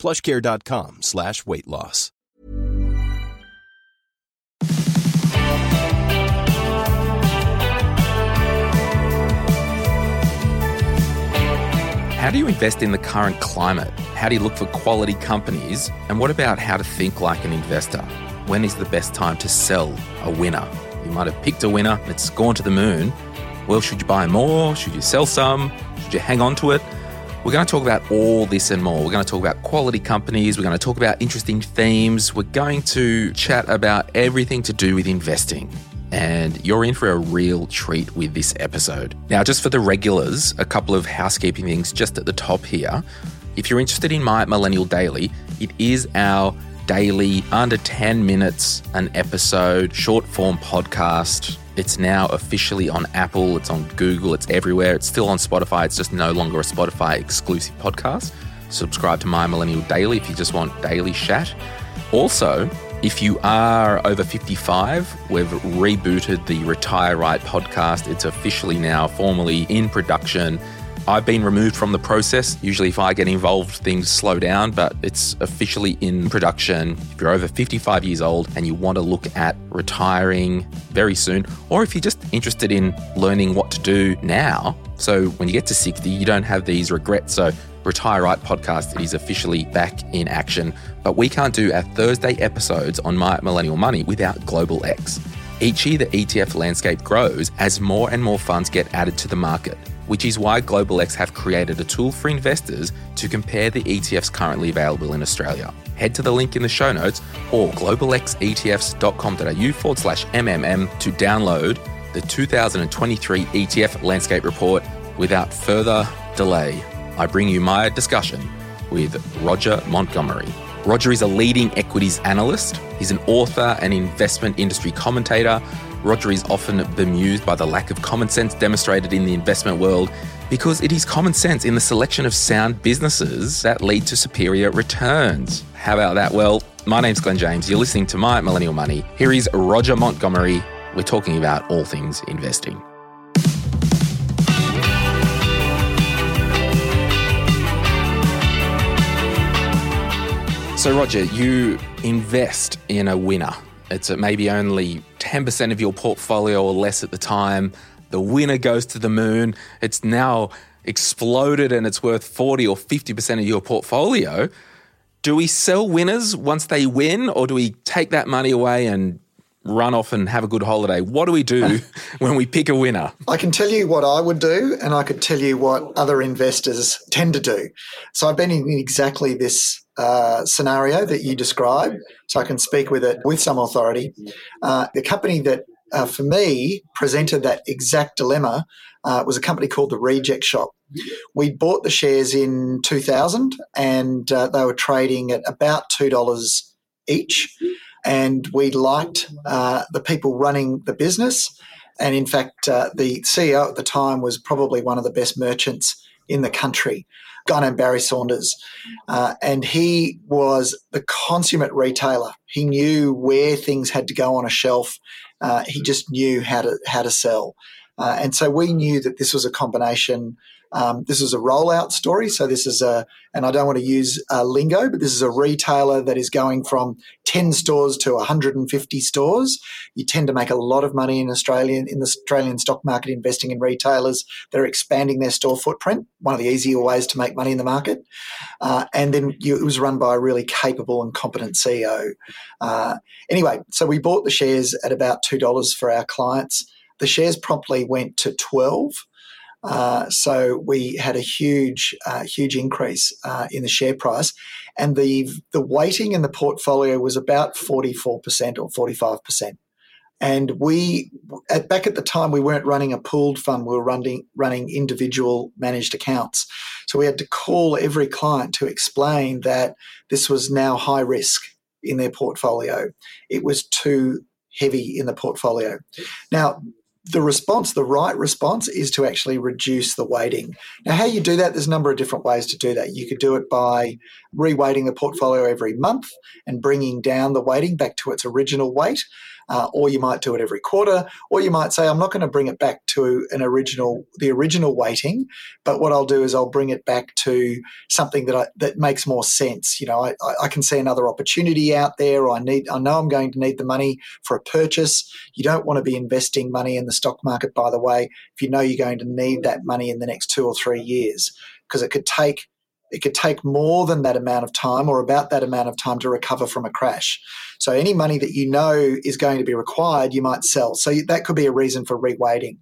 plushcare.com slash weight loss. How do you invest in the current climate? How do you look for quality companies? And what about how to think like an investor? When is the best time to sell a winner? You might have picked a winner, and it's gone to the moon. Well, should you buy more? Should you sell some? Should you hang on to it? We're going to talk about all this and more. We're going to talk about quality companies. We're going to talk about interesting themes. We're going to chat about everything to do with investing and you're in for a real treat with this episode. Now, just for the regulars, a couple of housekeeping things just at the top here. If you're interested in My Millennial Daily, it is our daily, under 10 minutes an episode, short form podcast. It's now officially on Apple, it's on Google, it's everywhere. It's still on Spotify, it's just no longer a Spotify exclusive podcast. Subscribe to My Millennial Daily if you just want daily chat. Also, if you are over 55, we've rebooted the Retire Right podcast. It's officially now formally in production. I've been removed from the process. Usually, if I get involved, things slow down, but it's officially in production. If you're over 55 years old and you want to look at retiring very soon, or if you're just interested in learning what to do now, so when you get to 60, you don't have these regrets. So Retire Right podcast is officially back in action, but we can't do our Thursday episodes on My Millennial Money without Global X. Each year, the ETF landscape grows as more and more funds get added to the market, which is why Global X have created a tool for investors to compare the ETFs currently available in Australia. Head to the link in the show notes or globalxetfs.com.au forward slash MMM to download the 2023 ETF landscape report without further delay. I bring you my discussion with Roger Montgomery. Roger is a leading equities analyst. He's an author and investment industry commentator. Roger is often bemused by the lack of common sense demonstrated in the investment world because it is common sense in the selection of sound businesses that lead to superior returns. How about that? Well, my name's Glen James. You're listening to My Millennial Money. Here is Roger Montgomery. We're talking about all things investing. So, Roger, you invest in a winner. It's maybe only 10% of your portfolio or less at the time. The winner goes to the moon. It's now exploded and it's worth 40 or 50% of your portfolio. Do we sell winners once they win, or do we take that money away and run off and have a good holiday? What do we do when we pick a winner? I can tell you what I would do, and I could tell you what other investors tend to do. So I've been in exactly this uh, scenario that you describe, so I can speak with it with some authority. Uh, the company that, uh, for me, presented that exact dilemma uh, was a company called the Reject Shop. We bought the shares in 2000, and uh, they were trading at about two dollars each. And we liked the people running the business. And in fact, the CEO at the time was probably one of the best merchants in the country guy named Barry Saunders. Uh, and he was the consummate retailer. He knew where things had to go on a shelf. Uh, he just knew how to how to sell. Uh, and so we knew that this was a combination um, this is a rollout story. So this is a, and I don't want to use uh, lingo, but this is a retailer that is going from 10 stores to 150 stores. You tend to make a lot of money in Australian, in the Australian stock market, investing in retailers that are expanding their store footprint. One of the easier ways to make money in the market. Uh, and then you, it was run by a really capable and competent CEO. Uh, anyway, so we bought the shares at about $2 for our clients. The shares promptly went to 12 uh, so we had a huge, uh, huge increase uh, in the share price, and the the weighting in the portfolio was about forty four percent or forty five percent. And we, at, back at the time, we weren't running a pooled fund; we were running running individual managed accounts. So we had to call every client to explain that this was now high risk. in their portfolio. It was too heavy in the portfolio. Now, the response, the right response, is to actually reduce the weighting. Now, how you do that, there's a number of different ways to do that. You could do it by reweighting the portfolio every month and bringing down the weighting back to its original weight uh, or you might do it every quarter, or you might say, I'm not going to bring it back to an original, the original weighting, but what I'll do is I'll bring it back to something that I, that makes more sense. You know, I, I can see another opportunity out there, I need, I know I'm going to need the money for a purchase. You don't want to be investing money in the stock market, by the way, if you know you're going to need that money in the next two or three years, because it could take it could take more than that amount of time or about that amount of time to recover from a crash. So any money that you know is going to be required, you might sell. So that could be a reason for reweighting.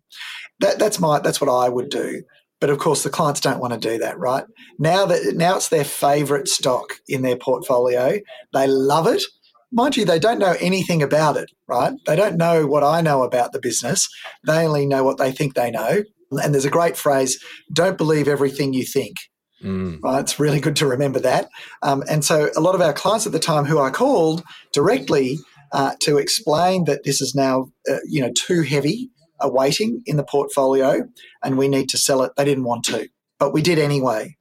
That, that's my that's what I would do. But of course, the clients don't want to do that, right? Now that now it's their favorite stock in their portfolio, they love it. Mind you, they don't know anything about it, right? They don't know what I know about the business. They only know what they think they know. And there's a great phrase: "Don't believe everything you think." Mm. Right? It's really good to remember that. Um, and so a lot of our clients at the time who I called directly uh, to explain that this is now uh, you know too heavy a weighting in the portfolio and we need to sell it. They didn't want to, but we did anyway.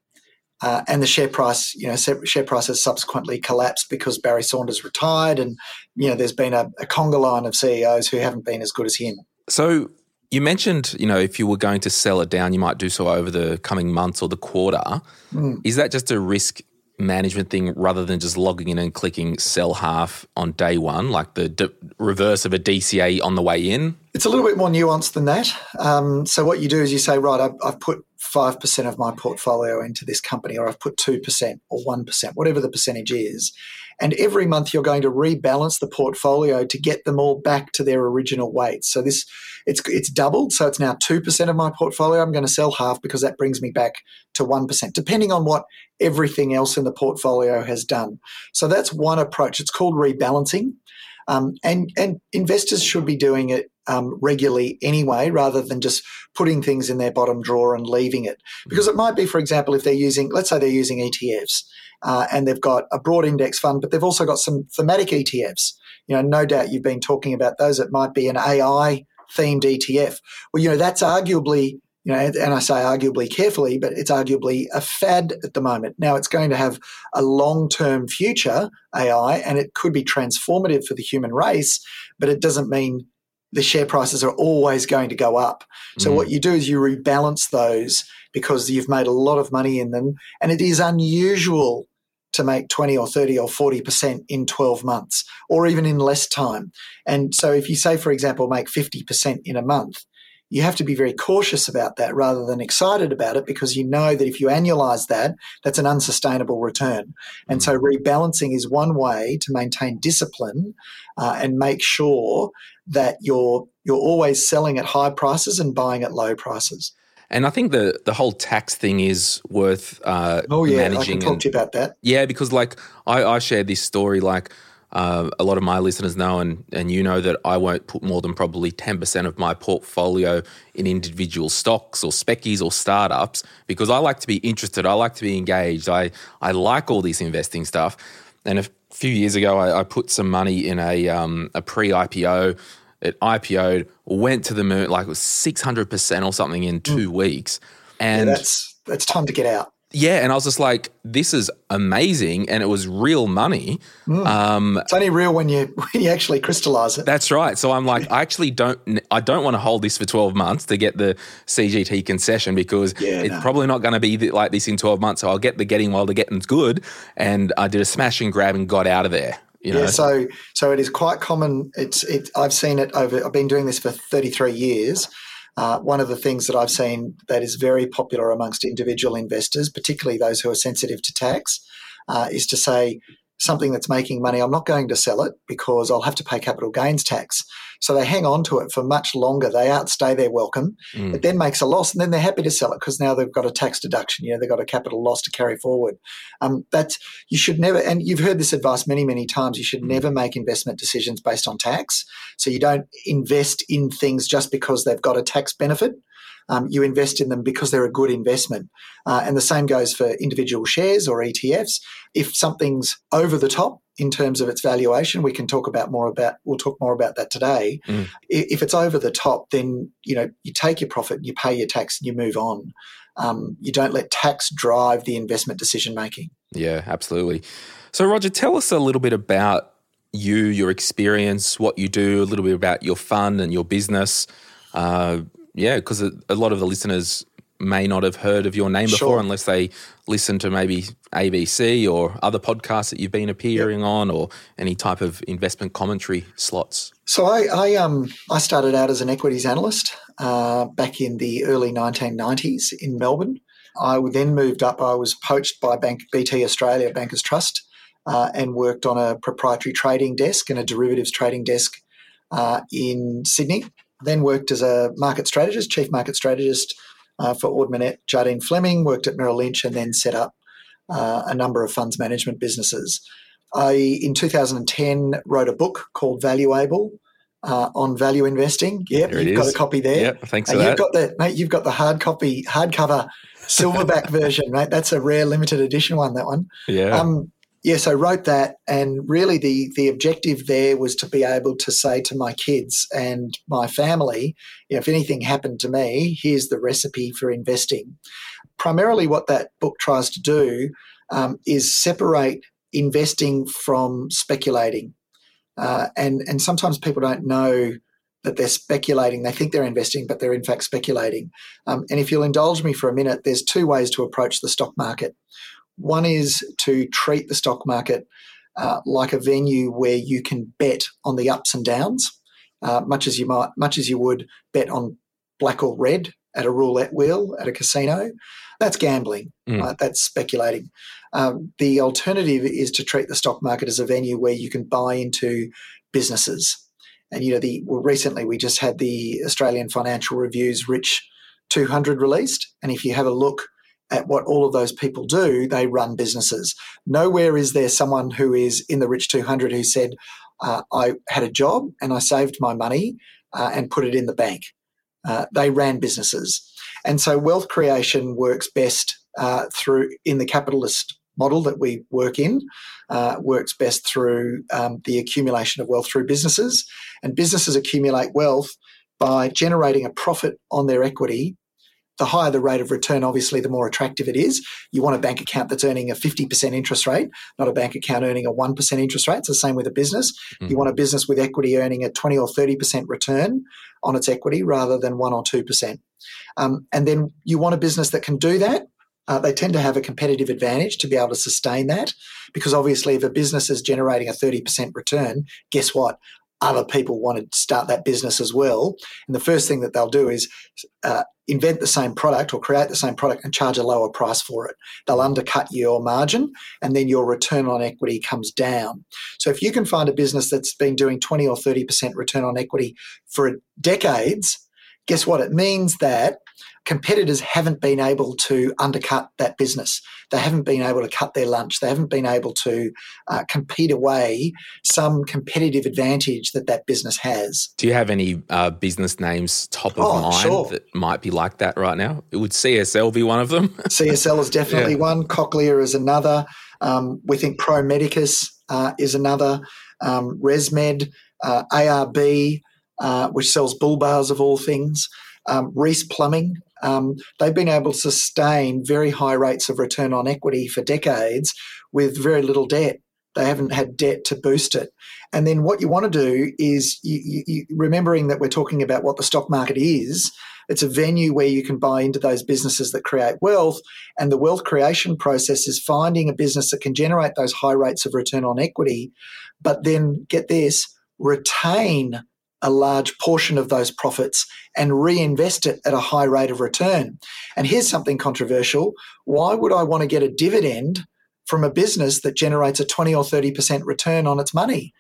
Uh, and the share price, you know, share price has subsequently collapsed because Barry Saunders retired, and you know, there's been a, a conga line of CEOs who haven't been as good as him. So you mentioned, you know, if you were going to sell it down, you might do so over the coming months or the quarter. Mm. Is that just a risk management thing rather than just logging in and clicking sell half on day one, like the d- reverse of a DCA on the way in? It's a little bit more nuanced than that. Um, so what you do is you say, right, I've, I've put 5% of my portfolio into this company, or I've put 2% or 1%, whatever the percentage is. And every month you're going to rebalance the portfolio to get them all back to their original weights. So this it's it's doubled. So it's now 2% of my portfolio. I'm going to sell half because that brings me back to 1%, depending on what everything else in the portfolio has done. So that's one approach. It's called rebalancing. Um, and, and investors should be doing it um, regularly anyway, rather than just putting things in their bottom drawer and leaving it. Because it might be, for example, if they're using, let's say they're using ETFs uh, and they've got a broad index fund, but they've also got some thematic ETFs. You know, no doubt you've been talking about those. It might be an AI themed ETF. Well, you know, that's arguably you know, and I say arguably carefully, but it's arguably a fad at the moment. Now it's going to have a long term future, AI, and it could be transformative for the human race, but it doesn't mean the share prices are always going to go up. So mm. what you do is you rebalance those because you've made a lot of money in them, and it is unusual to make 20 or 30 or 40% in 12 months or even in less time. And so if you say, for example, make 50% in a month, you have to be very cautious about that rather than excited about it because you know that if you annualize that, that's an unsustainable return. And so mm. rebalancing is one way to maintain discipline uh, and make sure that you're you're always selling at high prices and buying at low prices. And I think the the whole tax thing is worth uh, oh yeah, managing. I can talk and, to you about that. Yeah, because like I, I shared this story like uh, a lot of my listeners know, and, and you know that I won't put more than probably 10% of my portfolio in individual stocks or speckies or startups because I like to be interested. I like to be engaged. I, I like all this investing stuff. And a few years ago, I, I put some money in a, um, a pre IPO. It IPO'd, went to the moon, like it was 600% or something in two mm. weeks. And yeah, that's, that's time to get out yeah, and I was just like, "This is amazing," and it was real money. Mm. Um, it's only real when you when you actually crystallize it. That's right. So I'm like, I actually don't, I don't want to hold this for 12 months to get the CGT concession because yeah, it's no. probably not going to be like this in 12 months. So I'll get the getting while the getting's good, and I did a smash and grab and got out of there. You know? Yeah, so so it is quite common. It's it. I've seen it over. I've been doing this for 33 years. Uh, one of the things that I've seen that is very popular amongst individual investors, particularly those who are sensitive to tax, uh, is to say, something that's making money, I'm not going to sell it because I'll have to pay capital gains tax. So they hang on to it for much longer. They outstay their welcome. Mm. It then makes a loss, and then they're happy to sell it because now they've got a tax deduction. You know, they've got a capital loss to carry forward. Um, that's you should never, and you've heard this advice many, many times. You should mm. never make investment decisions based on tax. So you don't invest in things just because they've got a tax benefit um, you invest in them because they're a good investment. Uh, and the same goes for individual shares or ETFs. If something's over the top in terms of its valuation. We can talk about more about we'll talk more about that today. Mm. If it's over the top, then you know you take your profit, you pay your tax, and you move on. Um, you don't let tax drive the investment decision making. Yeah, absolutely. So, Roger, tell us a little bit about you, your experience, what you do, a little bit about your fund and your business. Uh, yeah, because a, lot of the listeners may not have heard of your name before sure. unless they listen to maybe ABC or other podcasts that you've been appearing yep. on or any type of investment commentary slots. So I, I um I started out as an equities analyst uh, back in the early 1990s in Melbourne. I then moved up. I was poached by Bank BT Australia Bankers Trust uh, and worked on a proprietary trading desk and a derivatives trading desk uh, in Sydney. Then worked as a market strategist, chief market strategist uh, for Ord Minnett, Jardine Fleming, worked at Merrill Lynch, and then set up uh, a number of funds management businesses. I, in 2010, wrote a book called Valuable uh, on value investing. Yep, you've got a copy there. Yep, thanks for that. You've got the mate. You've got the hard copy, hardcover, silverback version, right? That's a rare limited edition one. That one. Yeah. Um, yes, I wrote that, and really the the objective there was to be able to say to my kids and my family, if anything happened to me, here's the recipe for investing. Primarily, what that book tries to do um, is separate investing from speculating, uh, and and sometimes people don't know that they're speculating. They think they're investing, but they're in fact speculating. Um, and if you'll indulge me for a minute, there's two ways to approach the stock market. One is to treat the stock market uh, like a venue where you can bet on the ups and downs, uh, much as you might, much as you would bet on black or red at a roulette wheel at a casino. That's gambling. Mm. Right? That's speculating. Um, the alternative is to treat the stock market as a venue where you can buy into businesses. And you know, the well, recently we just had the Australian Financial Review's Rich 200 released, and if you have a look at what all of those people do, they run businesses. Nowhere is there someone who is in the Rich 200 who said, uh, I had a job and I saved my money uh, and put it in the bank. Uh, they ran businesses. And so wealth creation works best uh, through in the capitalist model that we work in, uh, works best through um, the accumulation of wealth through businesses. And businesses accumulate wealth by generating a profit on their equity the higher the rate of return, obviously, the more attractive it is. You want a bank account that's earning a 50% interest rate, not a bank account earning a 1% interest rate. It's the same with a business. Mm. You want a business with equity earning a 20 or 30% return on its equity rather than 1 or 2%. Um, and then you want a business that can do that. Uh, they tend to have a competitive advantage to be able to sustain that because obviously, if a business is generating a 30% return, guess what? Other people want to start that business as well. And the first thing that they'll do is uh, invent the same product or create the same product and charge a lower price for it. They'll undercut your margin and then your return on equity comes down. So if you can find a business that's been doing 20 or 30% return on equity for decades, guess what? It means that competitors haven't been able to undercut that business. They haven't been able to cut their lunch. They haven't been able to uh, compete away some competitive advantage that that business has. Do you have any uh, business names top of oh, mind sure. that might be like that right now? It would CSL be one of them? CSL is definitely yeah. one. Cochlear is another. Um, we think Pro Medicus uh, is another. Um, ResMed, uh, ARB, uh, which sells bull bars of all things. Um, Reece Plumbing um, they've been able to sustain very high rates of return on equity for decades with very little debt. They haven't had debt to boost it. And then what you want to do is you, you, remembering that we're talking about what the stock market is. It's a venue where you can buy into those businesses that create wealth. And the wealth creation process is finding a business that can generate those high rates of return on equity, but then get this, retain a large portion of those profits and reinvest it at a high rate of return. And here's something controversial. Why would I want to get a dividend from a business that generates a 20 or 30% return on its money?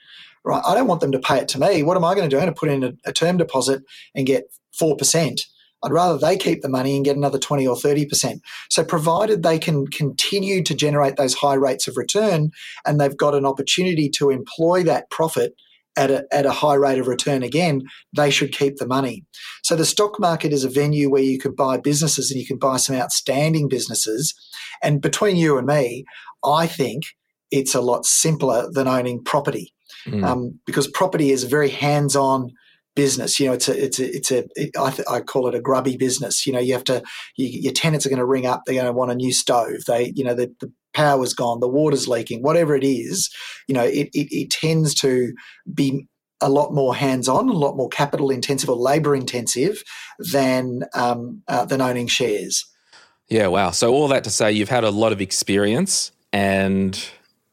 Right? I don't want them to pay it to me. What am I going to do? I'm going to put in a, a term deposit and get 4%. I'd rather they keep the money and get another 20 or 30%. So, provided they can continue to generate those high rates of return and they've got an opportunity to employ that profit at a, at a high rate of return again, they should keep the money. So the stock market is a venue where you can buy businesses and you can buy some outstanding businesses. And between you and me, I think it's a lot simpler than owning property mm. um, because property is a very hands-on business. You know, it's a, it's a, it's a, it, I, th- I call it a grubby business. You know, you have to, you, your tenants are going to ring up. They're going to want a new stove. They, you know, the, the power's gone, the water's leaking, whatever it is. You know, it, it, it tends to be a lot more hands-on, a lot more capital intensive or labour intensive than um, uh, than owning shares. Yeah, wow. So all that to say, you've had a lot of experience, and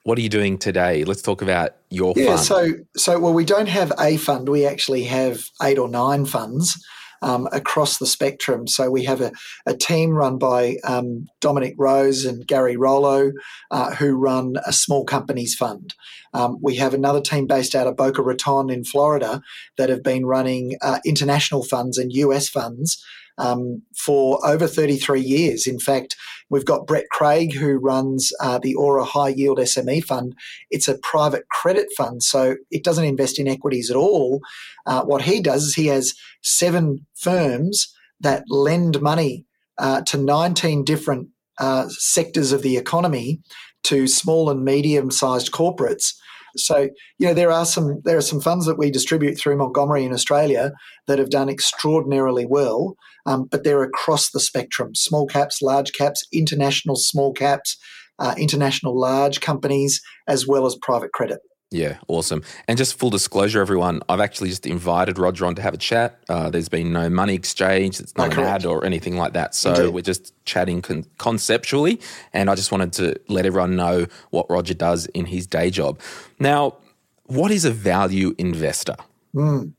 what are you doing today? Let's talk about your fund. yeah, fund. so so well, we don't have a fund. We actually have eight or nine funds um, across the spectrum. So we have a, a team run by um, Dominic Rose and Gary Rollo, uh, who run a small companies fund. Um, we have another team based out of Boca Raton in Florida that have been running uh, international funds and US funds um, for over 33 years. In fact, we've got Brett Craig, who runs uh, the Aura High Yield SME Fund. It's a private credit fund, so it doesn't invest in equities at all. Uh, what he does is he has seven firms that lend money uh, to 19 different uh, sectors of the economy to small and medium sized corporates so, you know, there are some there are some funds that we distribute through Montgomery in Australia that have done extraordinarily well, um, but they're across the spectrum: small caps, large caps, international small caps, uh, international large companies, as well as private credit. Yeah, awesome. And just full disclosure, everyone, I've actually just invited Roger on to have a chat. Uh, there's been no money exchange. It's not an ad or anything like that. So Indeed. we're just chatting con- conceptually. And I just wanted to let everyone know what Roger does in his day job. Now, what is a value investor? Mm,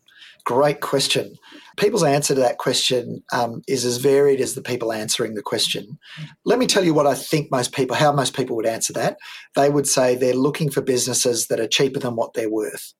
great question people's answer to that question um, is as varied as the people answering the question. Let me tell you what I think most people, how most people would answer that. They would say they're looking for businesses that are cheaper than what they're worth.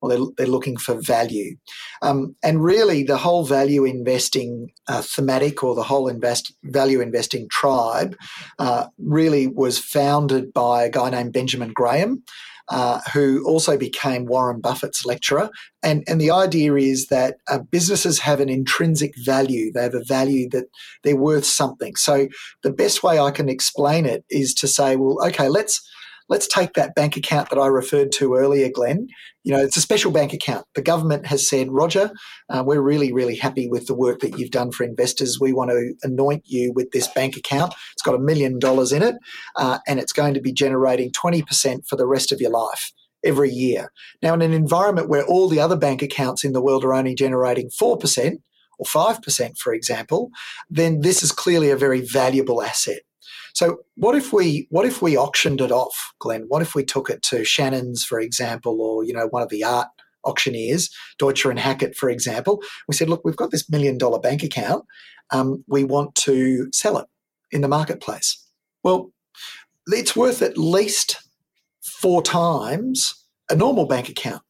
Or they're, they're looking for value. Um, and really, the whole value investing uh, thematic or the whole invest, value investing tribe uh, really was founded by a guy named Benjamin Graham, uh, who also became Warren Buffett's lecturer. And, and the idea is that uh, businesses have an intrinsic value. They have a value that they're worth something. So the best way I can explain it is to say, well, okay, let's let's take that bank account that I referred to earlier, Glen. You know, it's a special bank account. The government has said, Roger, uh, we're really, really happy with the work that you've done for investors. We want to anoint you with this bank account. It's got a million dollars in it, uh, and it's going to be generating 20% for the rest of your life every year. Now, in an environment where all the other bank accounts in the world are only generating 4%, or 5%, for example, then this is clearly a very valuable asset. So what if we what if we auctioned it off, Glen? What if we took it to Shannon's, for example, or you know one of the art auctioneers, Deutscher and Hackett, for example? We said, look, we've got this million dollar bank account. Um, we want to sell it in the marketplace. Well, it's worth at least four times a normal bank account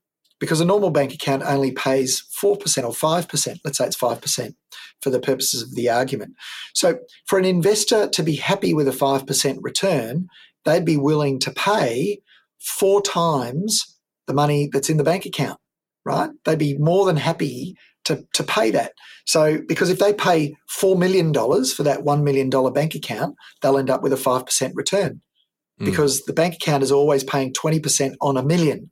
because a normal bank account only pays 4% or 5%. Let's say it's 5% for the purposes of the argument. So, for an investor to be happy with a 5% return, they'd be willing to pay four times the money that's in the bank account, right? They'd be more than happy to, to pay that. So, because if they pay $4 million for that $1 million bank account, they'll end up with a 5% return mm. because the bank account is always paying 20% on a million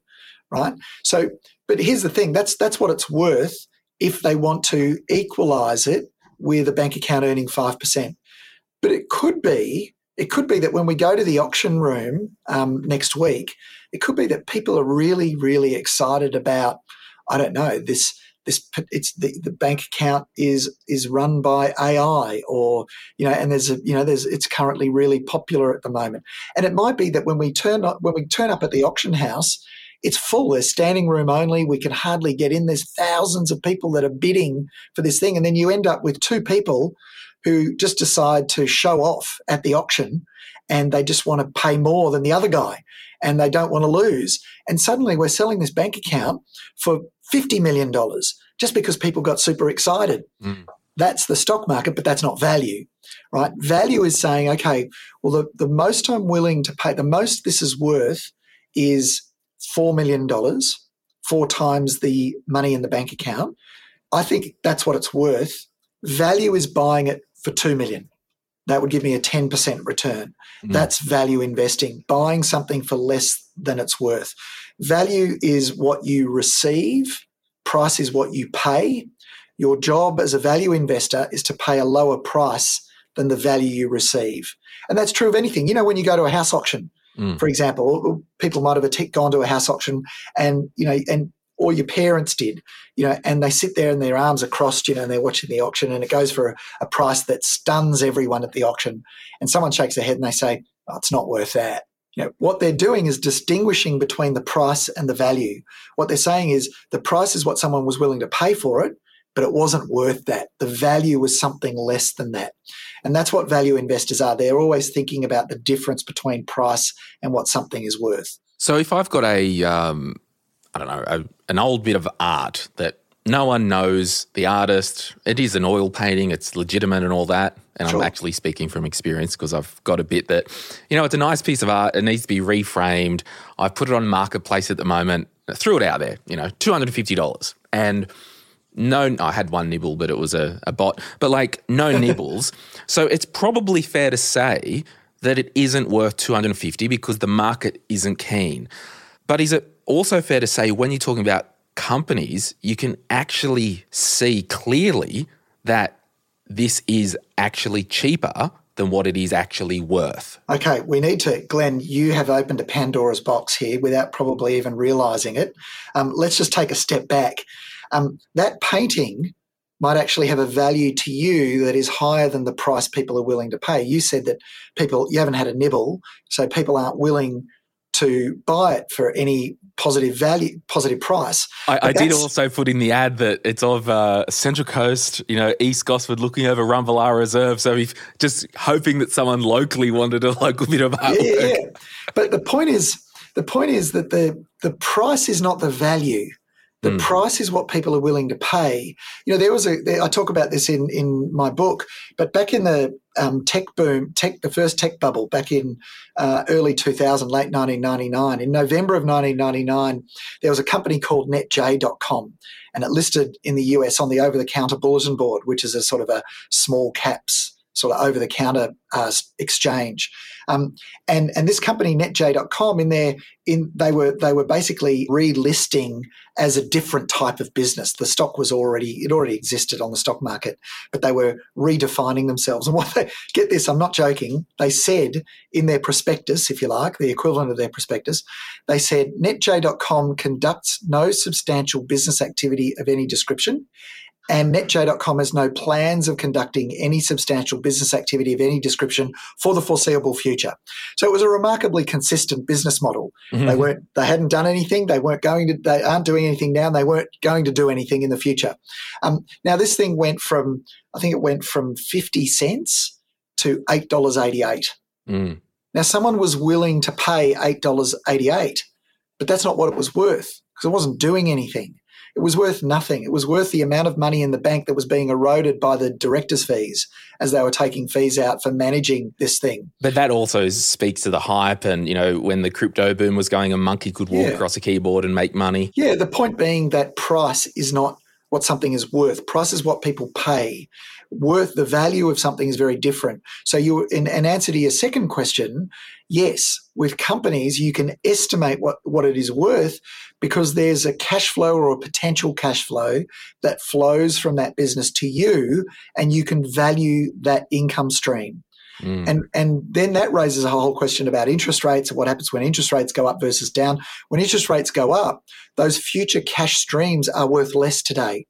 right? So, but here's the thing: that's that's what it's worth if they want to equalise it with a bank account earning five percent. But it could be it could be that when we go to the auction room um, next week, it could be that people are really really excited about I don't know this this it's the, the bank account is is run by AI or you know and there's a you know there's it's currently really popular at the moment and it might be that when we turn up when we turn up at the auction house it's full. There's standing room only. We can hardly get in. There's thousands of people that are bidding for this thing. And then you end up with two people who just decide to show off at the auction and they just want to pay more than the other guy and they don't want to lose. And suddenly we're selling this bank account for $50 million just because people got super excited. Mm. That's the stock market, but that's not value, right? Value is saying, okay, well, the, the most I'm willing to pay, the most this is worth is $4 million, four times the money in the bank account. I think that's what it's worth. Value is buying it for 2 million. That would give me a 10% return. Mm. That's value investing, buying something for less than it's worth. Value is what you receive, price is what you pay. Your job as a value investor is to pay a lower price than the value you receive. And that's true of anything. You know, when you go to a house auction, mm. for example, people might have gone to a house auction and, you know, and or your parents did, you know, and they sit there and their arms are crossed, you know, and they're watching the auction and it goes for a, a price that stuns everyone at the auction. And someone shakes their head and they say, oh, it's not worth that. You know, what they're doing is distinguishing between the price and the value. What they're saying is the price is what someone was willing to pay for it, but it wasn't worth that. The value was something less than that. And that's what value investors are. They're always thinking about the difference between price and what something is worth. So if I've got a um, I don't know, a, an old bit of art that no one knows the artist. It is an oil painting, it's legitimate and all that. And sure. I'm actually speaking from experience because I've got a bit that, you know, it's a nice piece of art. It needs to be reframed. I've put it on Marketplace at the moment, threw it out there, you know, $250. And no, I had one nibble, but it was a, a bot, but like no nibbles. So it's probably fair to say that it isn't worth 250 because the market isn't keen. But is it also fair to say when you're talking about companies, you can actually see clearly that this is actually cheaper than what it is actually worth. Okay, we need to, Glen, you have opened a Pandora's box here without probably even realizing it. Um, let's just take a step back. Um, that painting might actually have a value to you that is higher than the price people are willing to pay. You said that people, you haven't had a nibble, so people aren't willing to buy it for any positive value, positive price. I, I did also put in the ad that it's of uh, Central Coast, you know, East Gosford, looking over Rumbalara Reserve. So if just hoping that someone locally wanted a local bit of artwork. Yeah, yeah. But the point is, the point is that the the price is not the value. The mm. price is what people are willing to pay. You know, there was a. There, I talk about this in in my book, but back in the um, tech boom, tech the first tech bubble back in uh, early 2000, late 1999. In November of 1999, there was a company called NetJ.com, and it listed in the US on the over the counter bulletin board, which is a sort of a small caps sort of over the counter uh, exchange. Um, and and this company netj.com in there in they were they were basically relisting as a different type of business. The stock was already it already existed on the stock market, but they were redefining themselves. And what they get this, I'm not joking. They said in their prospectus, if you like, the equivalent of their prospectus, they said netj.com conducts no substantial business activity of any description and netj.com has no plans of conducting any substantial business activity of any description for the foreseeable future. So it was a remarkably consistent business model. Mm-hmm. They weren't they hadn't done anything, they weren't going to they aren't doing anything now, and they weren't going to do anything in the future. Um, now this thing went from I think it went from 50 cents to $8.88. Mm. Now someone was willing to pay $8.88, but that's not what it was worth because it wasn't doing anything it was worth nothing. It was worth the amount of money in the bank that was being eroded by the directors' fees as they were taking fees out for managing this thing. But that also speaks to the hype and, you know, when the crypto boom was going, a monkey could walk yeah. across a keyboard and make money. Yeah, the point being that price is not what something is worth. Price is what people pay. Worth the value of something is very different. So you in, in answer to your second question, yes, with companies you can estimate what, what it is worth because there's a cash flow or a potential cash flow that flows from that business to you and you can value that income stream. Mm. And and then that raises a whole question about interest rates and what happens when interest rates go up versus down. When interest rates go up, those future cash streams are worth less today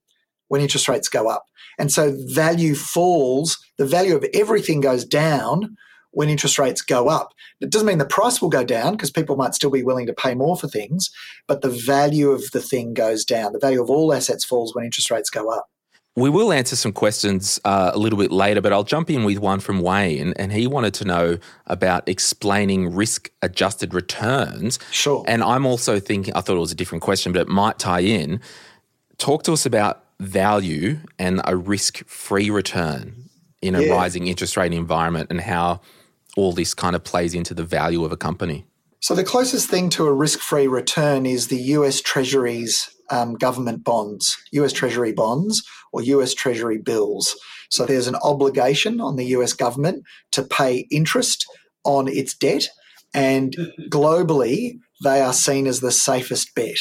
when interest rates go up. And so value falls, the value of everything goes down when interest rates go up. It doesn't mean the price will go down because people might still be willing to pay more for things, but the value of the thing goes down. The value of all assets falls when interest rates go up. We will answer some questions uh, a little bit later, but I'll jump in with one from Wayne, and he wanted to know about explaining risk adjusted returns. Sure. And I'm also thinking, I thought it was a different question, but it might tie in. Talk to us about value and a risk free return in a yeah. rising interest rate environment and how all this kind of plays into the value of a company. So, the closest thing to a risk free return is the US Treasury's um, government bonds, US Treasury bonds, or US Treasury bills. So there's an obligation on the US government to pay interest on its debt, and globally, they are seen as the safest bet.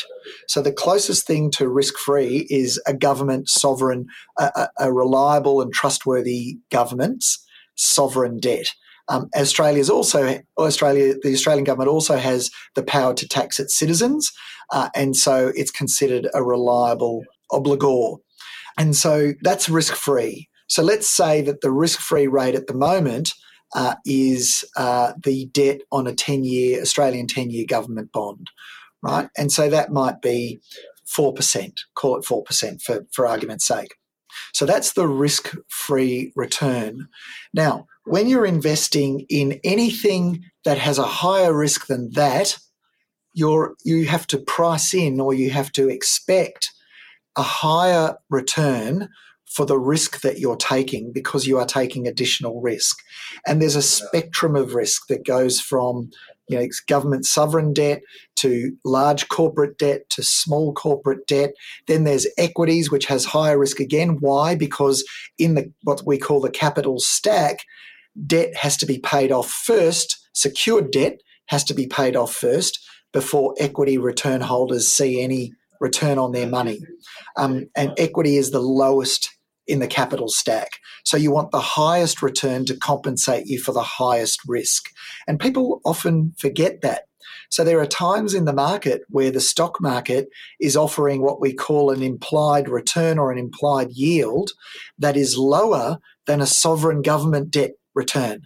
So the closest thing to risk free is a government sovereign, a, a, reliable and trustworthy government's sovereign debt. Um, Australia's also Australia. The Australian government also has the power to tax its citizens, uh, and so it's considered a reliable obligor. And so that's risk free. So let's say that the risk free rate at the moment uh, is uh, the debt on a 10 year Australian 10 year government bond, right? And so that might be 4%, call it 4% for, for argument's sake. So that's the risk free return. Now, when you're investing in anything that has a higher risk than that, you're, you have to price in or you have to expect a higher return for the risk that you're taking because you are taking additional risk. And there's a spectrum of risk that goes from you know, government sovereign debt to large corporate debt to small corporate debt. Then there's equities, which has higher risk again. Why? Because in the what we call the capital stack, debt has to be paid off first. Secured debt has to be paid off first before equity return holders see any return on their money. Um, and equity is the lowest in the capital stack. So you want the highest return to compensate you for the highest risk. And people often forget that. So there are times in the market where the stock market is offering what we call an implied return or an implied yield that is lower than a sovereign government debt return.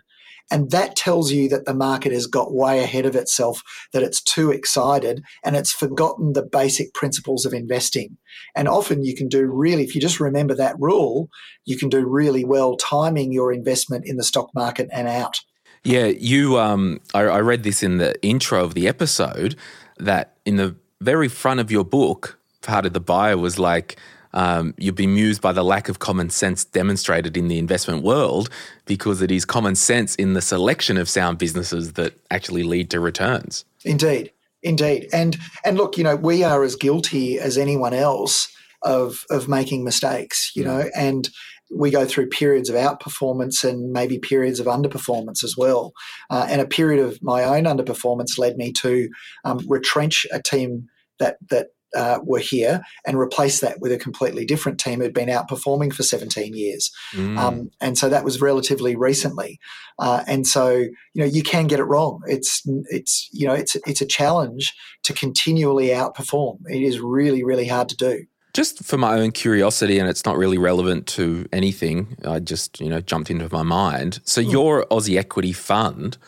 And that tells you that the market has got way ahead of itself, that it's too excited and it's forgotten the basic principles of investing. And often you can do really, if you just remember that rule, you can do really well timing your investment in the stock market and out. Yeah, you. Um, I, I read this in the intro of the episode that in the very front of your book, part of the bio was like, um, you'll be mused by the lack of common sense demonstrated in the investment world because it is common sense in the selection of sound businesses that actually lead to returns. Indeed, indeed, and and look, you know, we are as guilty as anyone else of of making mistakes, you know, and we go through periods of outperformance and maybe periods of underperformance as well. Uh, and a period of my own underperformance led me to um, retrench a team that that uh, were here and replace that with a completely different team who'd been outperforming for 17 years. Mm. Um, and so that was relatively recently. Uh, and so, you know, you can get it wrong. It's, it's, you know, it's, it's a challenge to continually outperform. It is really, really hard to do. Just for my own curiosity, and it's not really relevant to anything, I just, you know, jumped into my mind. So, mm. your Aussie equity fund,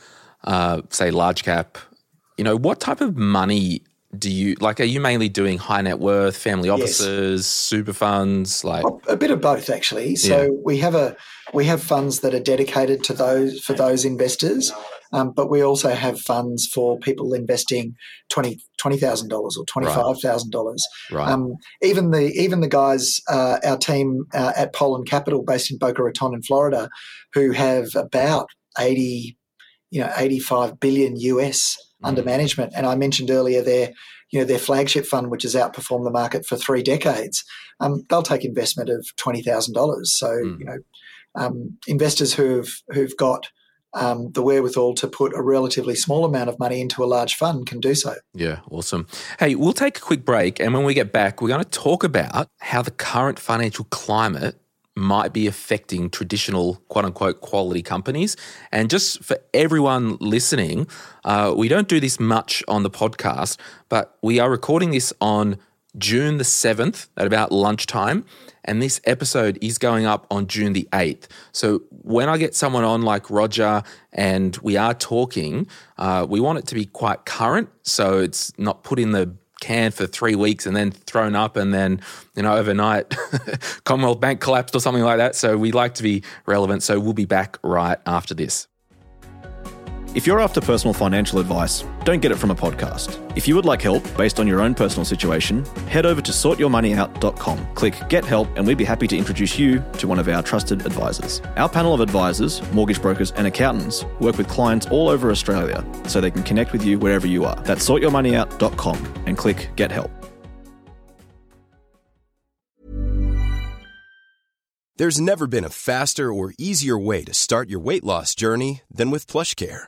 uh, say large cap, you know, what type of money do you like? Are you mainly doing high net worth, family offices, yes. super funds, like a bit of both actually? So yeah. we have a we have funds that are dedicated to those for those investors, um, but we also have funds for people investing twenty twenty thousand dollars or twenty five thousand right. dollars. Right. Um, even the even the guys, uh, our team uh, at Polen Capital, based in Boca Raton in Florida, who have about eighty, you know, eighty five billion US under management. And I mentioned earlier their, you know, their flagship fund, which has outperformed the market for three decades. Um, they'll take investment of twenty thousand dollars. So mm. you know, um, investors who've who've got um, the wherewithal to put a relatively small amount of money into a large fund can do so. Yeah, awesome. Hey, we'll take a quick break. And when we get back, we're going to talk about how the current financial climate might be affecting traditional quote unquote quality companies. And just for everyone listening, uh, we don't do this much on the podcast, but we are recording this on June the 7th at about lunchtime. And this episode is going up on June the 8th. So when I get someone on like Roger and we are talking, uh, we want it to be quite current. So it's not put in the can for three weeks and then thrown up and then you know overnight commonwealth bank collapsed or something like that. So we like to be relevant. So we'll be back right after this if you're after personal financial advice, don't get it from a podcast. If you would like help based on your own personal situation, head over to sortyourmoneyout.com, click Get Help, and we'd be happy to introduce you to one of our trusted advisors. Our panel of advisors, mortgage brokers, and accountants work with clients all over Australia so they can connect with you wherever you are. That's sortyourmoneyout.com and click Get Help. There's never been a faster or easier way to start your weight loss journey than with PlushCare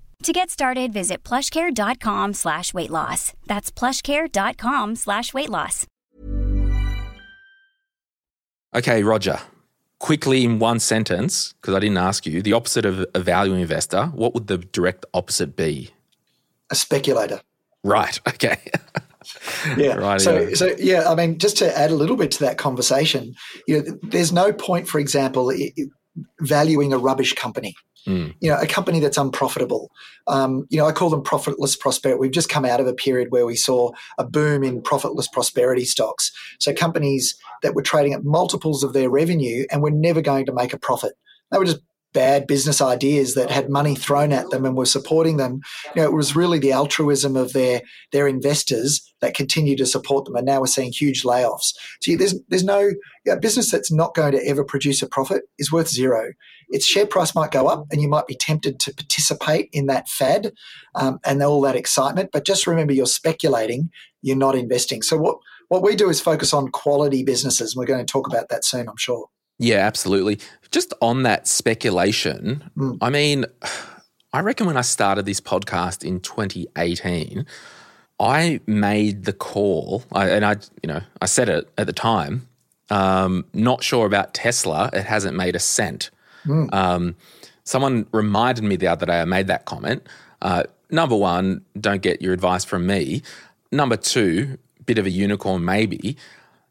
To get started, visit plushcare.com slash weight loss. That's plushcare.com slash weight loss. Okay, Roger. Quickly in one sentence, because I didn't ask you, the opposite of a value investor, what would the direct opposite be? A speculator. Right. Okay. Yeah. Right, so, yeah. so yeah, I mean, just to add a little bit to that conversation, you know, there's no point, for example, i- i- valuing a rubbish company. Mm. You know, a company that's unprofitable. Um, you know, I call them profitless prosperity. We've just come out of a period where we saw a boom in profitless prosperity stocks. So companies that were trading at multiples of their revenue and were never going to make a profit. They were just bad business ideas that had money thrown at them and were supporting them. You know, it was really the altruism of their their investors that continue to support them. And now we're seeing huge layoffs. So there's there's no you know, business that's not going to ever produce a profit is worth zero. Its share price might go up, and you might be tempted to participate in that fad um, and all that excitement. But just remember, you're speculating. You're not investing. So what what we do is focus on quality businesses. And we're going to talk about that soon, I'm sure. Yeah, absolutely. Just on that speculation, Mm. I mean, I reckon when I started this podcast in 2018, I made the call, I, and I, you know, I said it at the time. Um, not sure about Tesla. It hasn't made a cent. Um, someone reminded me the other day. I made that comment. Uh, number one, don't get your advice from me. Number two, bit of a unicorn maybe,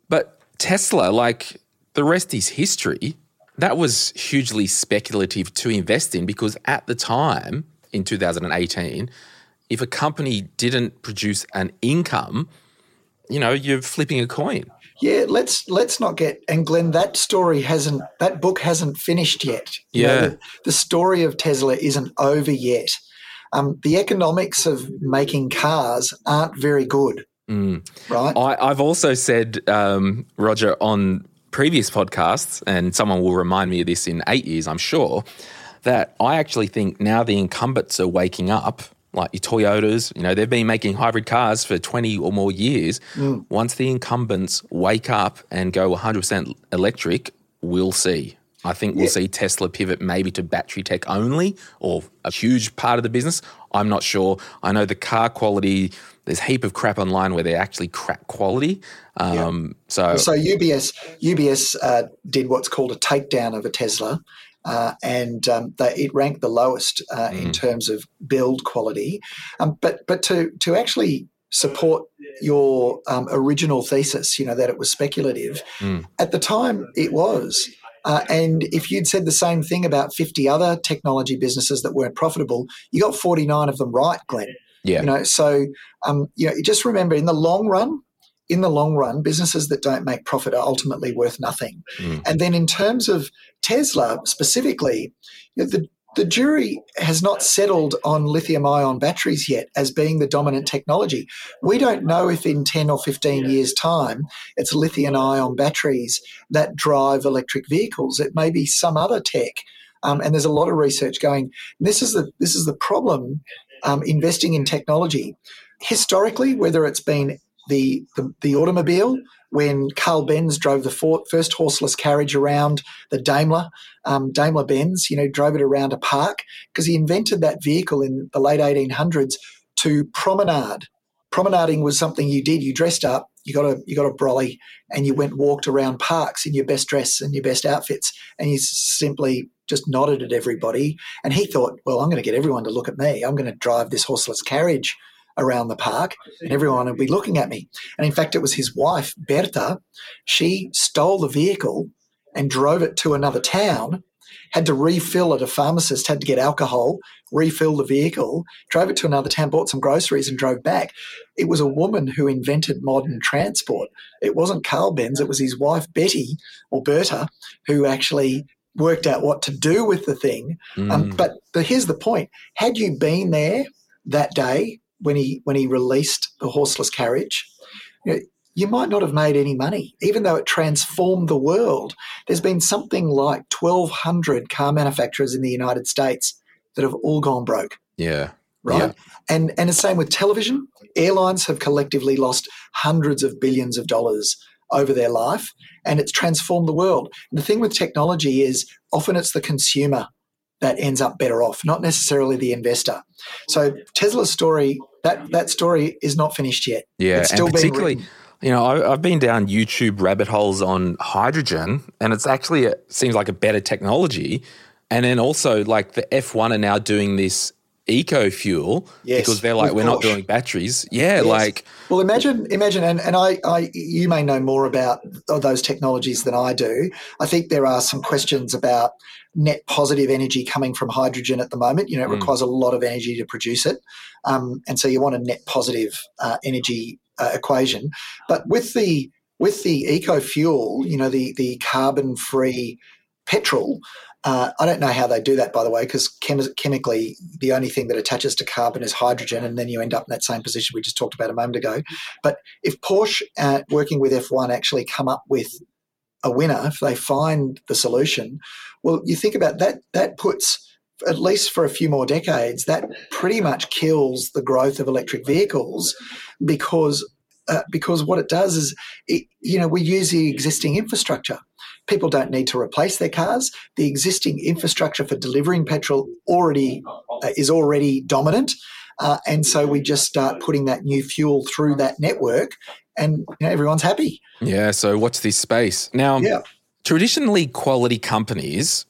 but Tesla, like the rest is history. That was hugely speculative to invest in because at the time in 2018, if a company didn't produce an income, you know, you're flipping a coin. Yeah, let's let's not get and Glen, that story hasn't that book hasn't finished yet. You know, Yeah. the, the story of Tesla isn't over yet. Um, the economics of making cars aren't very good, Mm. right? I, I've also said, um, Roger, on previous podcasts, and someone will remind me of this in eight years, I'm sure, that I actually think now the incumbents are waking up, like your Toyotas, you know, they've been making hybrid cars for 20 or more years. Once the incumbents wake up and go 100% electric, we'll see. I think we'll see Tesla pivot maybe to battery tech only or a huge part of the business. I'm not sure. I know the car quality, there's a heap of crap online where they're actually crap quality. Um, So, So UBS UBS uh, did what's called a takedown of a Tesla, uh, and um, they, it ranked the lowest uh, in terms of build quality. Um, but but to to actually support your um, original thesis, you know that it was speculative. Mm. At the time, it was. Uh, and if you'd said the same thing about 50 other technology businesses that weren't profitable, you got 49 of them right, Glen. yeah. You know, so um, you know, just remember in the long run, in the long run, businesses that don't make profit are ultimately worth nothing. Mm. And then in terms of Tesla specifically, you know, the the jury has not settled on lithium ion batteries yet as being the dominant technology. We don't know if in 10 or 15 years' time it's lithium ion batteries that drive electric vehicles. It may be some other tech. Um, and there's a lot of research going. This is the this is the problem um, investing in technology. Historically, whether it's been the, the, the automobile, when Carl Benz drove the for, first horseless carriage around the Daimler, um, Daimler Benz, you know, drove it around a park because he invented that vehicle in the late 1800s to promenade. Promenading was something you did. You dressed up, you got a you got a brolly, and you went walked around parks in your best dress and your best outfits, and you simply just nodded at everybody. And he thought, well, I'm going to get everyone to look at me. I'm going to drive this horseless carriage around the park, and everyone would be looking at me. And in fact, it was his wife, Berta. She stole the vehicle and drove it to another town had to refill at a pharmacist, had to get alcohol, refill the vehicle, drove it to another town, bought some groceries, and drove back. It was a woman who invented modern transport. It wasn't Carl Benz, it was his wife, Betty or Berta, who actually worked out what to do with the thing. Um, mm. Um, but, but here's the point had you been there that day when he, when he released the horseless carriage, you know, you might not have made any money, even though it transformed the world. There's been something like 1,200 car manufacturers in the United States that have all gone broke. Yeah. Right. Yeah. And, and the same with television. Airlines have collectively lost hundreds of billions of dollars over their life, and it's transformed the world. And the thing with technology is often it's the consumer that ends up better off, not necessarily the investor. So Tesla's story, that that story is not finished yet. Yeah, it's still and particularly. Being you know, I, have been down YouTube rabbit holes on hydrogen, and it's actually it seems like a better technology. And then also, like the F1 are now doing this eco fuel yes, because they're like, we're not doing batteries. Yeah, yes. like. Well, imagine, imagine, and, and I, I, you may know more about those technologies than I do. I think there are some questions about net positive energy coming from hydrogen at the moment. You know, it mm. requires a lot of energy to produce it. Um, and so you want a net positive uh, energy uh, equation. But with the with the eco fuel, you know, the the carbon free petrol. Uh, I don't know how they do that, by the way, because chem- chemically, the only thing that attaches to carbon is hydrogen, and then you end up in that same position we just talked about a moment ago. But if Porsche, uh, working with F1, actually come up with a winner, if they find the solution, well, you think about that. That puts at least for a few more decades, that pretty much kills the growth of electric vehicles because uh, because what it does is, it, you know, we use the existing infrastructure. People don't need to replace their cars. The existing infrastructure for delivering petrol already uh, is already dominant, uh, and so we just start putting that new fuel through that network, and you know, everyone's happy. Yeah. So what's this space now? Yeah. Traditionally, quality companies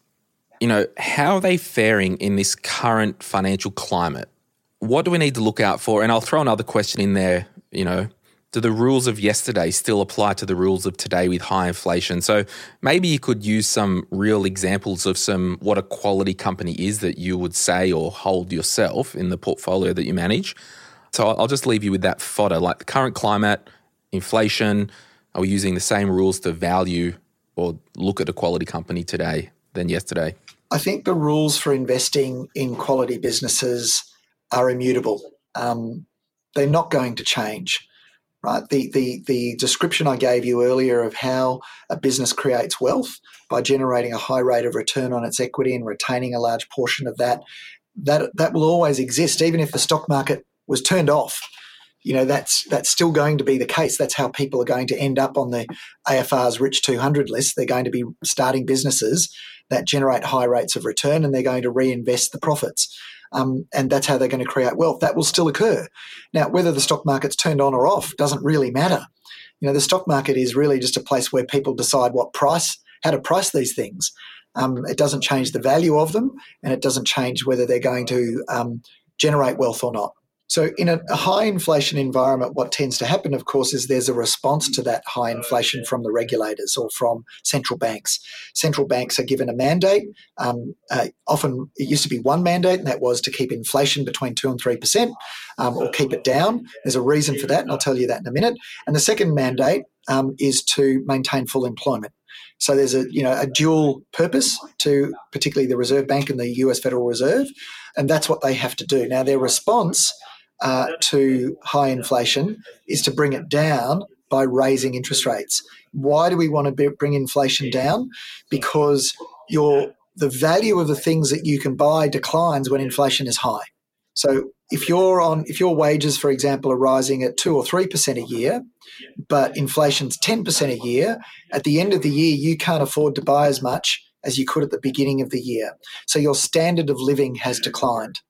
you know, how are they faring in this current financial climate? What do we need to look out for? And I'll throw another question in there, you know, do the rules of yesterday still apply to the rules of today with high inflation? So maybe you could use some real examples of some what a quality company is that you would say or hold yourself in the portfolio that you manage. So I'll just leave you with that fodder, like the current climate, inflation. Are we using the same rules to value or look at a quality company today than yesterday? I think the rules for investing in quality businesses are immutable. Um, they're not going to change, right? The, the, the description I gave you earlier of how a business creates wealth by generating a high rate of return on its equity and retaining a large portion of that, that, that will always exist, even if the stock market was turned off you know that's that's still going to be the case. That's how people are going to end up on the AFR's Rich 200 list. They're going to be starting businesses that generate high rates of return, and they're going to reinvest the profits. Um, and that's how they're going to create wealth. That will still occur. Now, whether the stock market's turned on or off doesn't really matter. You know, the stock market is really just a place where people decide what price, how to price these things. Um, it doesn't change the value of them, and it doesn't change whether they're going to um, generate wealth or not. So, in a, high inflation environment, what tends to happen, of course, is there's a response to that high inflation from the regulators or from central banks. Central banks are given a mandate. Um, uh, often it used to be one mandate, and that was to keep inflation between 2 and 3% um, or keep it down. There's a reason for that, and I'll tell you that in a minute. And the second mandate um, is to maintain full employment. So there's a you know a dual purpose to particularly the Reserve Bank and the U.S. Federal Reserve, and that's what they have to do. Now their response uh, to high inflation is to bring it down by raising interest rates. Why do we want to bring inflation down? Because your the value of the things that you can buy declines when inflation is high. So if you're on if your wages, for example, are rising at two or three percent a year, but inflation's ten percent a year, at the end of the year you can't afford to buy as much as you could at the beginning of the year. So your standard of living has declined.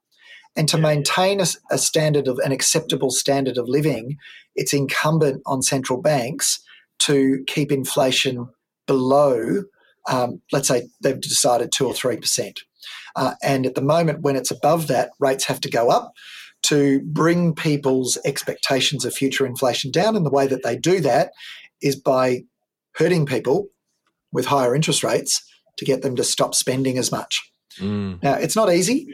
And to maintain a, a standard of an acceptable standard of living, it's incumbent on central banks to keep inflation below, um, let's say they've decided two or three percent. Uh, and at the moment, when it's above that, rates have to go up to bring people's expectations of future inflation down. And the way that they do that is by hurting people with higher interest rates to get them to stop spending as much. Mm. Now, it's not easy,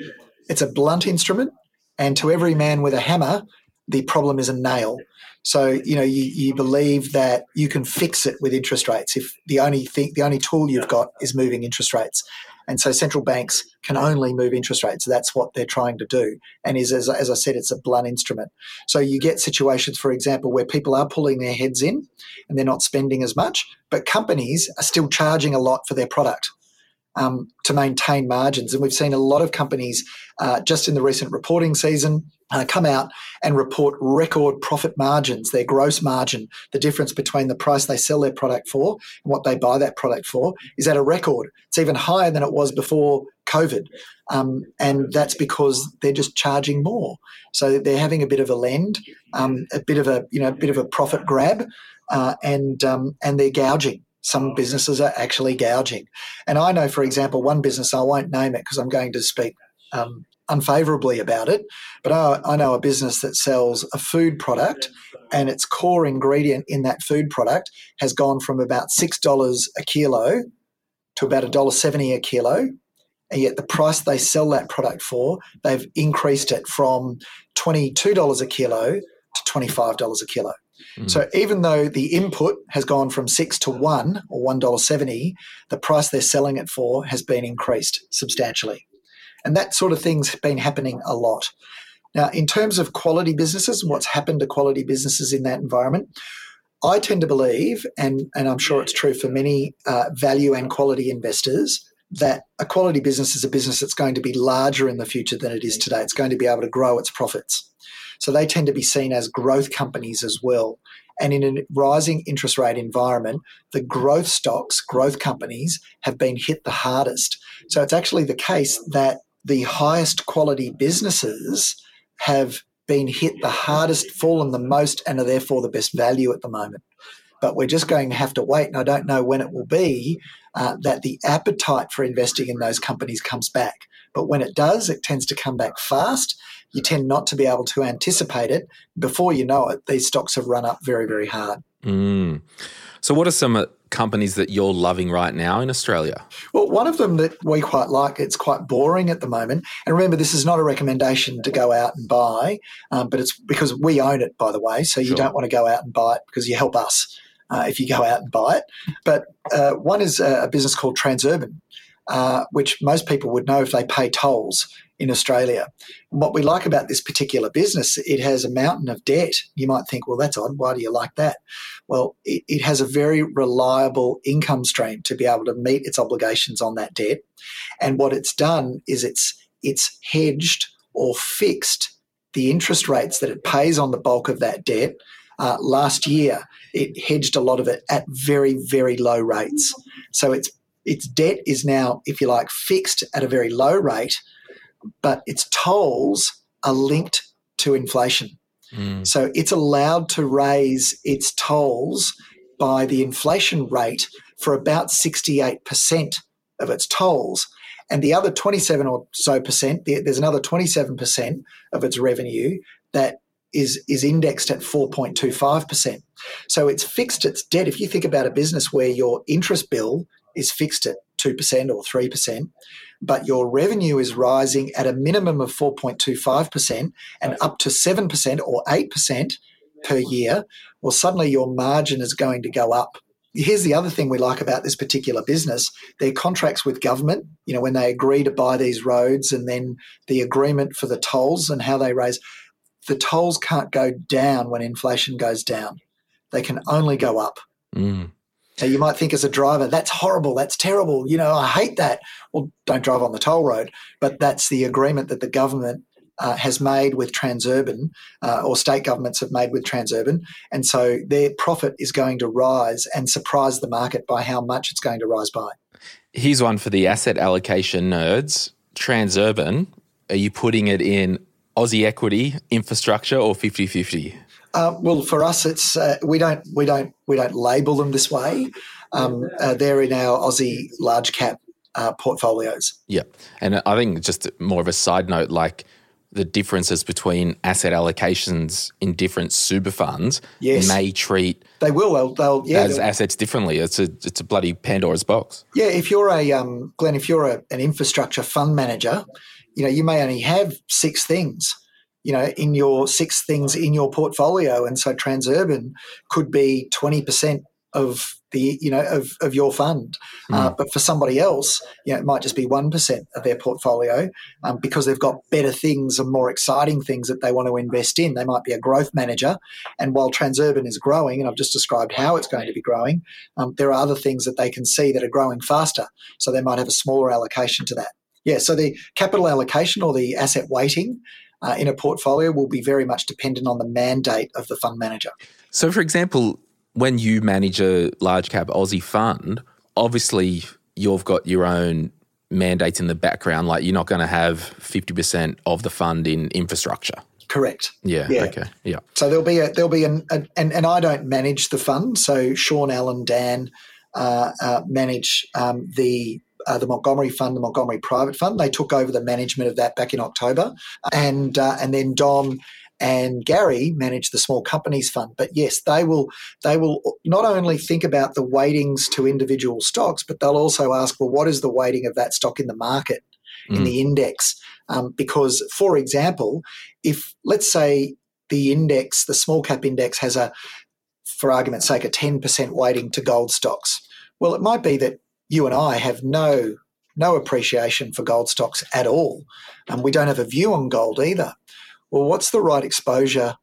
it's a blunt instrument. And to every man with a hammer, the problem is a nail. So you know you, you believe that you can fix it with interest rates if the only thing the only tool you've got is moving interest rates, and so central banks can only move interest rates. That's what they're trying to do, and is as, as I said, it's a blunt instrument. So you get situations, for example, where people are pulling their heads in and they're not spending as much, but companies are still charging a lot for their product um, to maintain margins. And we've seen a lot of companies uh, just in the recent reporting season uh, come out and report record profit margins, their gross margin, the difference between the price they sell their product for and what they buy that product for is at a record. It's even higher than it was before COVID. Um, and that's because they're just charging more. So they're having a bit of a lend, um, a bit of a you know a bit of a profit grab, uh, and um, and they're gouging some businesses are actually gouging. And I know, for example, one business, I won't name it because I'm going to speak um, unfavorably about it, but I, I, know a business that sells a food product and its core ingredient in that food product has gone from about $6 a kilo to about $1.70 a kilo. And yet the price they sell that product for, they've increased it from $22 a kilo to $25 a kilo. Mm. So even though the input has gone from six to one or one dollar seventy, the price they're selling it for has been increased substantially, and that sort of thing's been happening a lot. Now, in terms of quality businesses and what's happened to quality businesses in that environment, I tend to believe, and, and I'm sure it's true for many uh, value and quality investors, that a quality business is a business that's going to be larger in the future than it is today. It's going to be able to grow its profits. So they tend to be seen as growth companies as well. And in a rising interest rate environment, the growth stocks, growth companies have been hit the hardest. So it's actually the case that the highest quality businesses have been hit the hardest, fallen the most, and are therefore the best value at the moment. But we're just going to have to wait, and I don't know when it will be uh, that the appetite for investing in those companies comes back. But when it does, it tends to come back fast you tend not to be able to anticipate it. Before you know it, these stocks have run up very, very hard. Mm. So, what are some uh, companies that you're loving right now in Australia? Well, one of them that we quite like, it's quite boring at the moment. And remember, this is not a recommendation to go out and buy, um, but it's because we own it, by the way. So, you sure. don't want to go out and buy it because you help us uh, if you go out and buy it. But uh, one is a business called Transurban. Uh, which most people would know if they pay tolls in Australia. And what we like about this particular business, it has a mountain of debt. You might think, well, that's odd. Why do you like that? Well, it, it has a very reliable income stream to be able to meet its obligations on that debt. And what it's done is it's it's hedged or fixed the interest rates that it pays on the bulk of that debt. Uh, last year, it hedged a lot of it at very, very low rates. So its its debt is now, if you like, fixed at a very low rate but its tolls are linked to inflation. Mm. So it's allowed to raise its tolls by the inflation rate for about 68% of its tolls. And the other 27 or so percent, there's another 27% of its revenue that is, is indexed at 4.25%. So it's fixed its debt. If you think about a business where your interest bill is fixed at 2% or 3%, but your revenue is rising at a minimum of 4.25% and up to 7% or 8% per year, well, suddenly your margin is going to go up. Here's the other thing we like about this particular business their contracts with government, you know, when they agree to buy these roads and then the agreement for the tolls and how they raise, the tolls can't go down when inflation goes down. They can only go up. Mm. So you might think as a driver, that's horrible, that's terrible, you know, I hate that. Well, don't drive on the toll road. But that's the agreement that the government uh, has made with Transurban, uh, or state governments have made with Transurban. And so their profit is going to rise and surprise the market by how much it's going to rise by. Here's one for the asset allocation nerds Transurban, are you putting it in Aussie equity, infrastructure, or 50 50? Uh, well, for us, it's uh, we don't we don't we don't label them this way. Um, uh, they're in our Aussie large cap uh, portfolios. Yeah, and I think just more of a side note, like the differences between asset allocations in different super funds Yes. may treat They will. They'll, they'll yeah. as they'll- assets differently. It's a it's a bloody Pandora's box. Yeah, if you're a um, Glen, if you're a, an infrastructure fund manager, you know you may only have six things, you know, in your six things in your portfolio, and so Transurban could be twenty percent of the you know of, of your fund, uh, but for somebody else, you know, it might just be one percent of their portfolio um, because they've got better things and more exciting things that they want to invest in. They might be a growth manager, and while Transurban is growing, and I've just described how it's going to be growing, um, there are other things that they can see that are growing faster. So they might have a smaller allocation to that. Yeah, so the capital allocation or the asset weighting uh, in a portfolio will be very much dependent on the mandate of the fund manager. So, for example, when you manage a large cap Aussie fund, obviously you've got your own mandates in the background. Like you're not going to have 50% of the fund in infrastructure. Correct. Yeah. Yeah. Okay. Yeah. So there'll be a there'll be an, a, and and I don't manage the fund. So Sean Allen Dan uh, uh, manage um, the. Uh, the Montgomery Fund, the Montgomery Private Fund, they took over the management of that back in October, and uh, and then Dom and Gary manage the Small Companies Fund. But yes, they will they will not only think about the weightings to individual stocks, but they'll also ask, well, what is the weighting of that stock in the market, in Mm. the index? Um, because, for example, if let's say the index, the small cap index, has a, for argument's sake, a 10% weighting to gold stocks. Well, it might be that you and I have no no appreciation for gold stocks at all, and we don't have a view on gold either. Well, what's the right exposure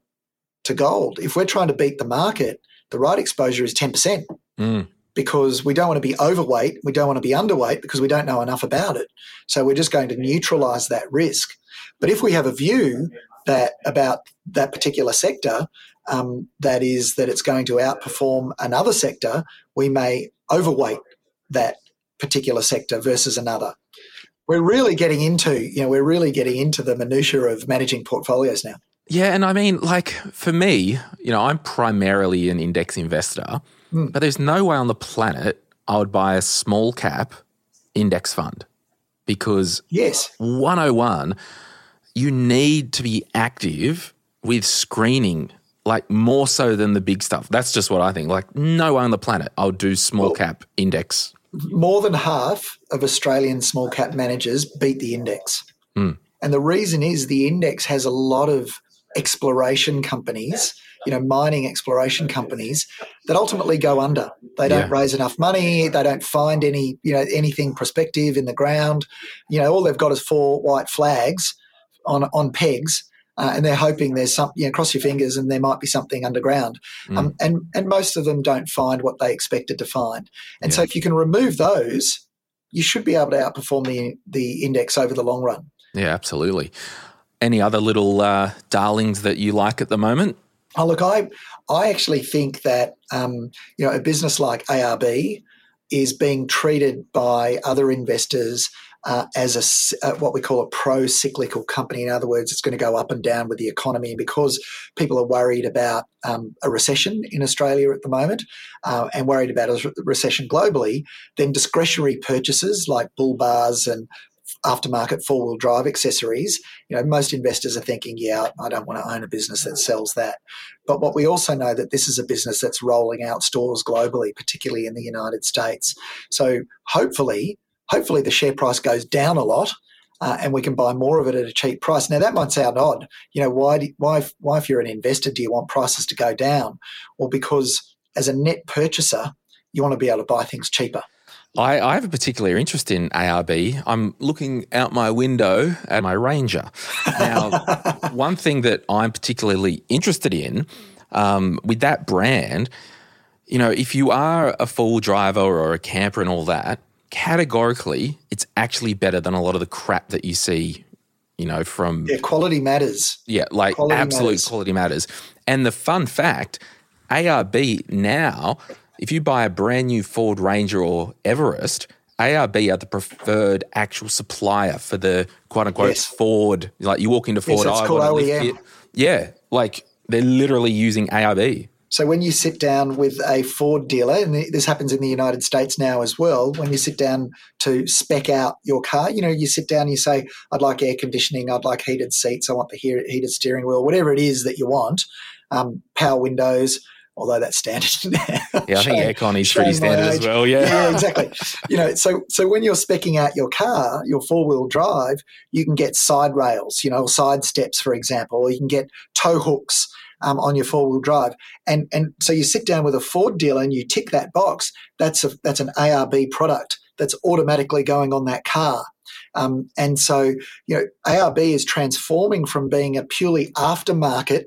to gold? If we're trying to beat the market, the right exposure is 10% Mm. because we don't want to be overweight, we don't want to be underweight because we don't know enough about it. So we're just going to neutralize that risk. But if we have a view that about that particular sector, um, that is that it's going to outperform another sector, we may overweight that particular sector versus another. We're really getting into, you know, we're really getting into the minutiae of managing portfolios now. Yeah, and I mean, like for me, you know, I'm primarily an index investor, Hmm. but there's no way on the planet I would buy a small cap index fund because Yes, 101, you need to be active with screening, like more so than the big stuff. That's just what I think. Like, no one on the planet I'll do small cap index. more than half of Australian small cap managers beat the index. Mm. And the reason is the index has a lot of exploration companies, you know, mining exploration companies that ultimately go under. They don't Yeah. raise enough money, they don't find any, you know, anything prospective in the ground. You know, all they've got is four white flags on on pegs. Uh, and they're hoping there's some, you know, cross your fingers, and there might be something underground. Um, and and most of them don't find what they expected to find. And so, if you can remove those, you should be able to outperform the the index over the long run. Yeah, absolutely. Any other little uh, darlings that you like at the moment? Oh, look, I I actually think that um, you know a business like ARB is being treated by other investors uh, as a uh, what we call a pro-cyclical company. In other words, it's going to go up and down with the economy, and because people are worried about um, a recession in Australia at the moment uh, and worried about a recession globally, then discretionary purchases like bull bars and aftermarket four-wheel drive accessories you know most investors are thinking yeah i don't want to own a business that sells that. But what we also know that this is a business that's rolling out stores globally particularly in the united states. So hopefully hopefully the share price goes down a lot uh, and we can buy more of it at a cheap price now that might sound odd you know why do, why why if you're an investor do you want prices to go down well because as a net purchaser you want to be able to buy things cheaper I, I have a particular interest in ARB. I'm looking out my window at my Ranger. Now, one thing that I'm particularly interested in um, with that brand, you know, if you are a full driver or a camper and all that, categorically, it's actually better than a lot of the crap that you see, you know, from yeah quality matters yeah, like Quality absolute matters. quality matters. And the fun fact, ARB now, if you buy a brand new Ford Ranger or Everest, ARB are the preferred actual supplier for the quote unquote Yes. Ford. Like you walk into Yes, Ford, it's I called want to lift OEM. Yeah, like they're literally using ARB. So when you sit down with a Ford dealer, and this happens in the United States now as well, when you sit down to spec out your car, you know, you sit down and you say, I'd like air conditioning, I'd like heated seats, I want the heated steering wheel, whatever it is that you want, um, power windows, although that's standard now. Yeah, I think aircon is pretty standard as well. Yeah. yeah, exactly. you know, so so when you're specking out your car, your four wheel drive, you can get side rails, you know, side steps, for example, or you can get tow hooks um, on your four wheel drive. And and so you sit down with a Ford dealer and you tick that box. That's a that's an ARB product that's automatically going on that car. Um, and so you know ARB is transforming from being a purely aftermarket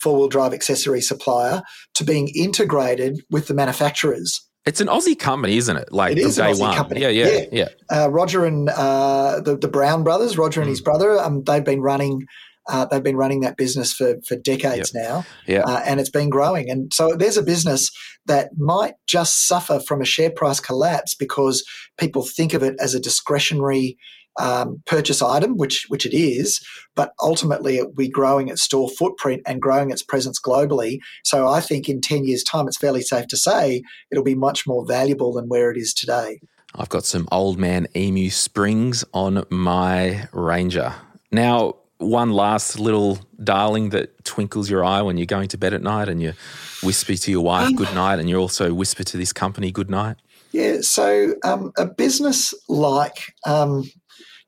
four wheel drive accessory supplier to being integrated with the manufacturers. It's an Aussie company, isn't it? Like it is day an Aussie one. company. Yeah, yeah, yeah. yeah. Uh, Roger and uh, the, the Brown brothers, Roger and mm. his brother, um, they've been running uh, they've been running that business for, for decades yep. now, yeah. Uh, and it's been growing. And so there's a business that might just suffer from a share price collapse because people think of it as a discretionary um, purchase item, which which it is, but ultimately it will be growing its store footprint and growing its presence globally. So I think in ten years' time, it's fairly safe to say it'll be much more valuable than where it is today. I've got some old man emu springs on my Ranger now one last little darling that twinkles your eye when you're going to bed at night and you whisper to your wife good night and you also whisper to this company good night? Yeah, so um, a business like um,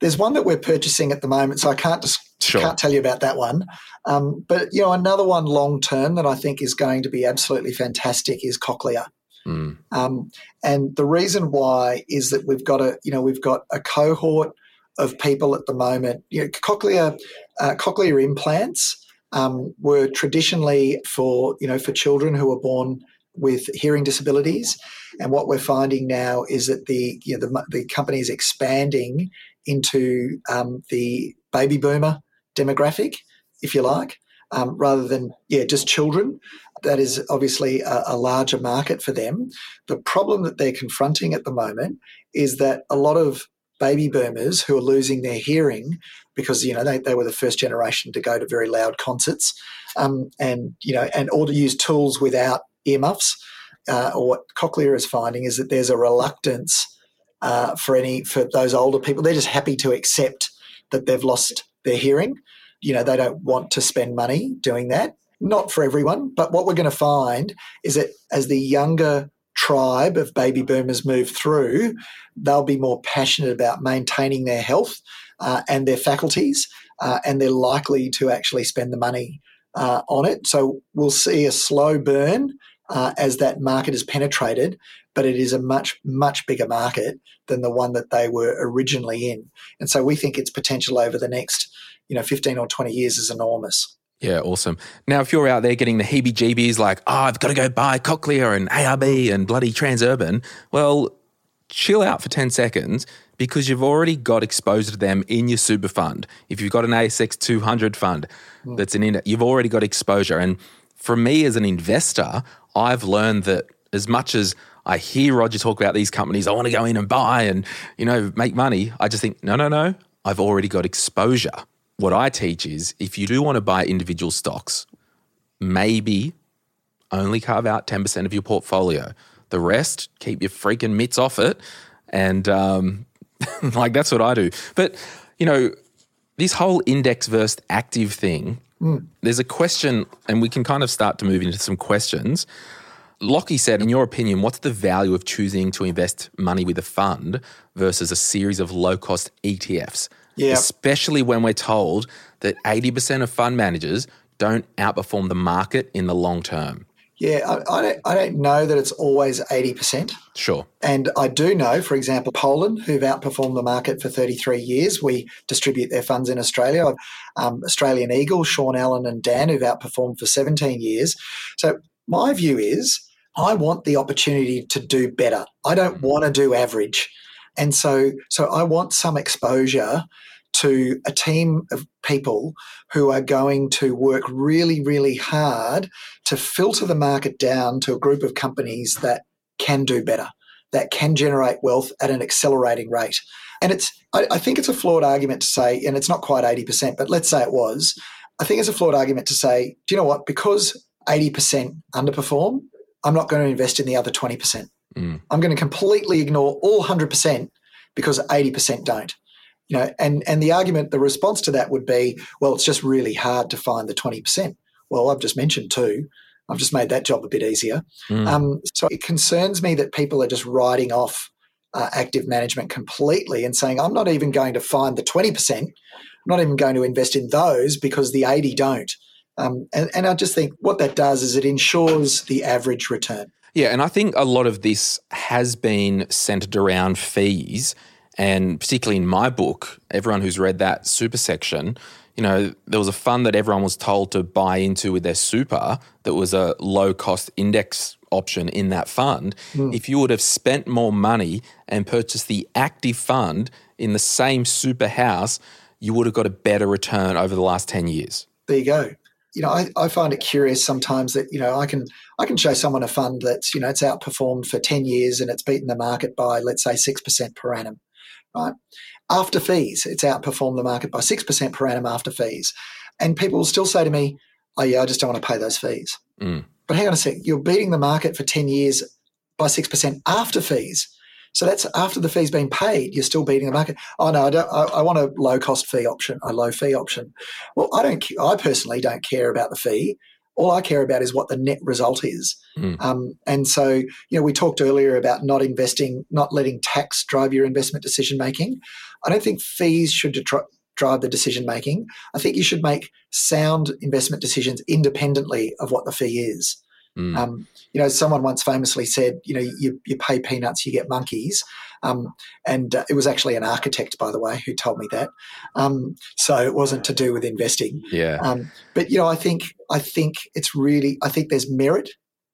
there's one that we're purchasing at the moment, so I can't just sure. can't tell you about that one. Um, but you know, another one long term that I think is going to be absolutely fantastic is Cochlear. Mm. and the reason why is that we've got a you know we've got a cohort of people at the moment. You know, cochlear uh, cochlear implants um, were traditionally for you know for children who were born with hearing disabilities, and what we're finding now is that the you know the, the company is expanding into um, the baby boomer demographic, if you like, um, rather than yeah just children. That is obviously a, a larger market for them. The problem that they're confronting at the moment is that a lot of baby boomers who are losing their hearing because you know they, they were the first generation to go to very loud concerts um, and you know and or to use tools without earmuffs uh, or what cochlear is finding is that there's a reluctance uh, for any for those older people they're just happy to accept that they've lost their hearing. You know they don't want to spend money doing that. Not for everyone but what we're going to find is that as the younger tribe of baby boomers move through, they'll be more passionate about maintaining their health uh, and their faculties, uh, and they're likely to actually spend the money uh, on it. So we'll see a slow burn uh, as that market is penetrated, but it is a much, much bigger market than the one that they were originally in. And so we think its potential over the next, you know, 15 or 20 years is enormous. Yeah, awesome. Now, if you're out there getting the heebie jeebies like, oh, I've got to go buy Cochlear and ARB and bloody Transurban, well, chill out for 10 seconds because you've already got exposure to them in your super fund. If you've got an ASX 200 fund mm. that's an index, you've already got exposure. And for me as an investor, I've learned that as much as I hear Roger talk about these companies, I want to go in and buy and, you know, make money. I just think, no, no, no, I've already got exposure what I teach is if you do want to buy individual stocks, maybe only carve out 10% of your portfolio. The rest, keep your freaking mitts off it. And um, like that's what I do. But, you know, this whole index versus active thing, mm. there's a question, and we can kind of start to move into some questions. Lockie said, in your opinion, what's the value of choosing to invest money with a fund versus a series of low cost ETFs? Yeah. Especially when we're told that 80% of fund managers don't outperform the market in the long term. Yeah, I, I, don't, I don't know that it's always 80%. Sure. And I do know, for example, Polen, who've outperformed the market for 33 years. We distribute their funds in Australia. Um, Australian Eagle, Sean Allen and Dan, who've outperformed for 17 years. So my view is I want the opportunity to do better. I don't want to do average. And so, so I want some exposure to a team of people who are going to work really, really hard to filter the market down to a group of companies that can do better, that can generate wealth at an accelerating rate. And it's, I, I think it's a flawed argument to say, and it's not quite 80%, but let's say it was. I think it's a flawed argument to say, do you know what? Because 80% underperform, I'm not going to invest in the other 20%. Mm. I'm going to completely ignore all 100% because 80% don't. You know, and, and the argument, the response to that would be, well, it's just really hard to find the 20%. Well, I've just mentioned two. I've just made that job a bit easier. Mm. Um, so it concerns me that people are just writing off uh, active management completely and saying, I'm not even going to find the 20%. I'm not even going to invest in those because the 80 don't. Um, and, and I just think what that does is it ensures the average return. Yeah, and I think a lot of this has been centered around fees. And particularly in my book, everyone who's read that super section, you know, there was a fund that everyone was told to buy into with their super that was a low cost index option in that fund. Hmm. If you would have spent more money and purchased the active fund in the same super house, you would have got a better return over the last 10 years. There you go. You know, I, I find it curious sometimes that, you know, I can I can show someone a fund that's, you know, it's outperformed for 10 years and it's beaten the market by, let's say, 6% per annum, right? After fees, it's outperformed the market by 6% per annum after fees. And people will still say to me, oh, yeah, I just don't want to pay those fees. Mm. But hang on a sec, you're beating the market for 10 years by 6% after fees. So that's after the fee's been paid, you're still beating the market. Oh no, I, don't, I, I want a low cost fee option, a low fee option. Well, I don't. I personally don't care about the fee. All I care about is what the net result is. Mm. Um, and so, you know, we talked earlier about not investing, not letting tax drive your investment decision making. I don't think fees should detri- drive the decision making. I think you should make sound investment decisions independently of what the fee is. Mm. Um, you know, someone once famously said, you know, you, you pay peanuts, you get monkeys. Um, and uh, it was actually an architect, by the way, who told me that. Um, so it wasn't to do with investing. yeah. Um, but you know, I think I think it's really I think there's merit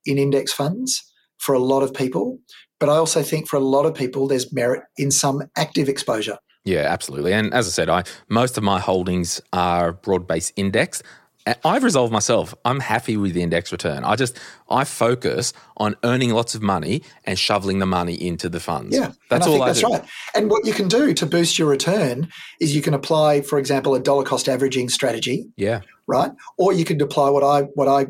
in index funds for a lot of people, but I also think for a lot of people there's merit in some active exposure. Yeah, absolutely. And as I said, I most of my holdings are broad-based index. I've resolved myself. I'm happy with the index return. I just I focus on earning lots of money and shoveling the money into the funds. Yeah, that's all think I that's do. right. And what you can do to boost your return is you can apply, for example, a dollar cost averaging strategy, Yeah, right? Or you could apply what I what I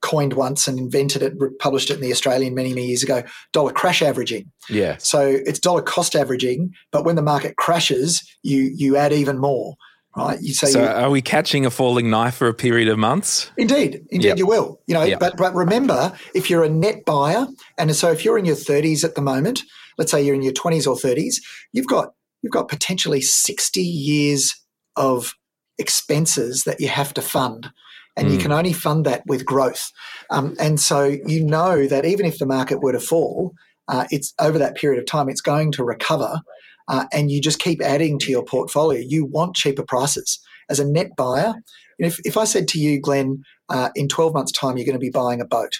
coined once and invented it, published it in the Australian many many years ago, dollar crash averaging. yeah, So it's dollar cost averaging, but when the market crashes, you you add even more, right? You say So, you, are we catching a falling knife for a period of months? Indeed, indeed, Yep. you will. You know, Yep. but but remember, if you're a net buyer, and so if you're in your 30s at the moment, let's say you're in your 20s or 30s, you've got you've got potentially 60 years of expenses that you have to fund, and you Mm. can only fund that with growth. Um, and so you know that even if the market were to fall, uh, it's over that period of time, it's going to recover. Uh, and you just keep adding to your portfolio. You want cheaper prices. As a net buyer, if, if I said to you, Glen, uh, in 12 months' time, you're going to be buying a boat.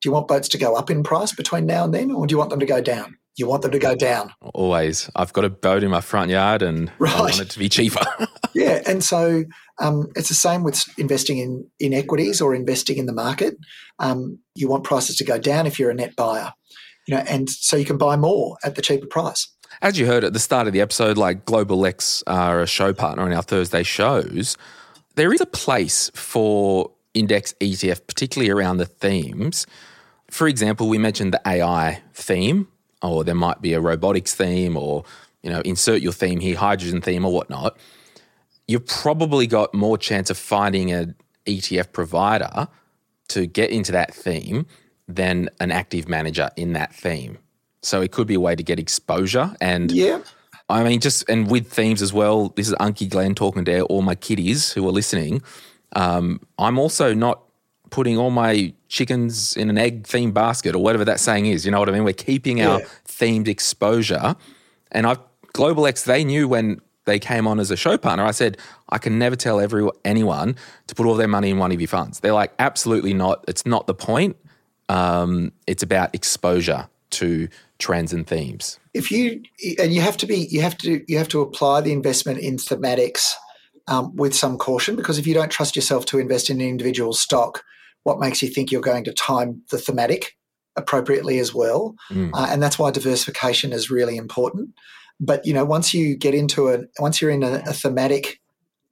Do you want boats to go up in price between now and then, or do you want them to go down? You want them to go down. Always. I've got a boat in my front yard and I want it to be cheaper. Yeah, and so um, it's the same with investing in in equities or investing in the market. Um, you want prices to go down if you're a net buyer, you know, and so you can buy more at the cheaper price. As you heard at the start of the episode, like Global X are a show partner on our Thursday shows. There is a place for index ETF, particularly around the themes. For example, we mentioned the AI theme, or there might be a robotics theme, or you know, insert your theme here, hydrogen theme, or whatnot. You've probably got more chance of finding an ETF provider to get into that theme than an active manager in that theme. So it could be a way to get exposure. And Yeah, I mean, just and with themes as well. This is Unky Glen talking to all my kiddies who are listening. Um, I'm also not putting all my chickens in an egg themed basket or whatever that saying is. You know what I mean? We're keeping our themed exposure. And I Global X, they knew when they came on as a show partner. I said, I can never tell every anyone to put all their money in one of your funds. They're like, absolutely not. It's not the point. Um, it's about exposure to trends and themes. if you and you have to be you have to you have to apply the investment in thematics um, with some caution because if you don't trust yourself to invest in an individual stock, what makes you think you're going to time the thematic appropriately as well? Mm. Uh, and that's why diversification is really important. But you know, once you get into a once you're in a, a thematic,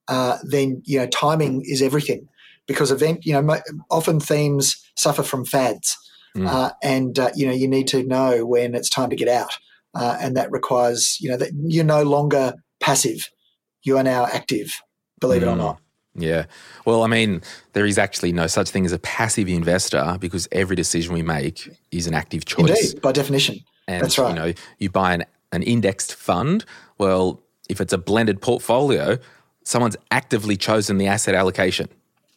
uh, then you know timing is everything. because event you know often themes suffer from fads, mm. uh, and uh, you know you need to know when it's time to get out, uh, and that requires you know that you're no longer passive, you are now active. Believe mm. it or mm. not. Yeah. Well, I mean, there is actually no such thing as a passive investor because every decision we make is an active choice. Indeed, by definition. And, That's right. You know, you buy an, an indexed fund. Well, if it's a blended portfolio, someone's actively chosen the asset allocation.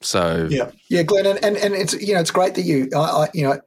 So yeah, yeah, Glen, and, and, and it's you know it's great that you I, I, you know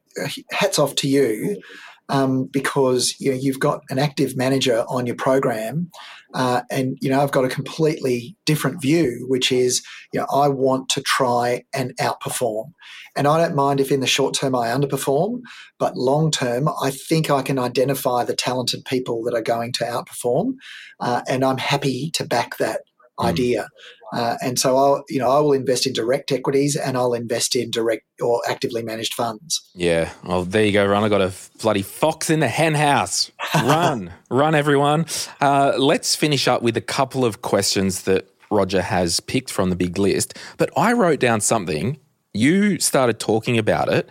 hats off to you um, because you know you've got an active manager on your program uh, and you know, I've got a completely different view, which is, you know, I want to try and outperform. And I don't mind if in the short term I underperform, but long term, I think I can identify the talented people that are going to outperform, uh, and I'm happy to back that mm. idea. Uh, and so I'll, you know, I will invest in direct equities and I'll invest in direct or actively managed funds. Yeah. Well, there you go, Ron. I got a bloody fox in the hen house. Run, run, everyone. Uh, let's finish up with a couple of questions that Roger has picked from the big list. But I wrote down something. You started talking about it.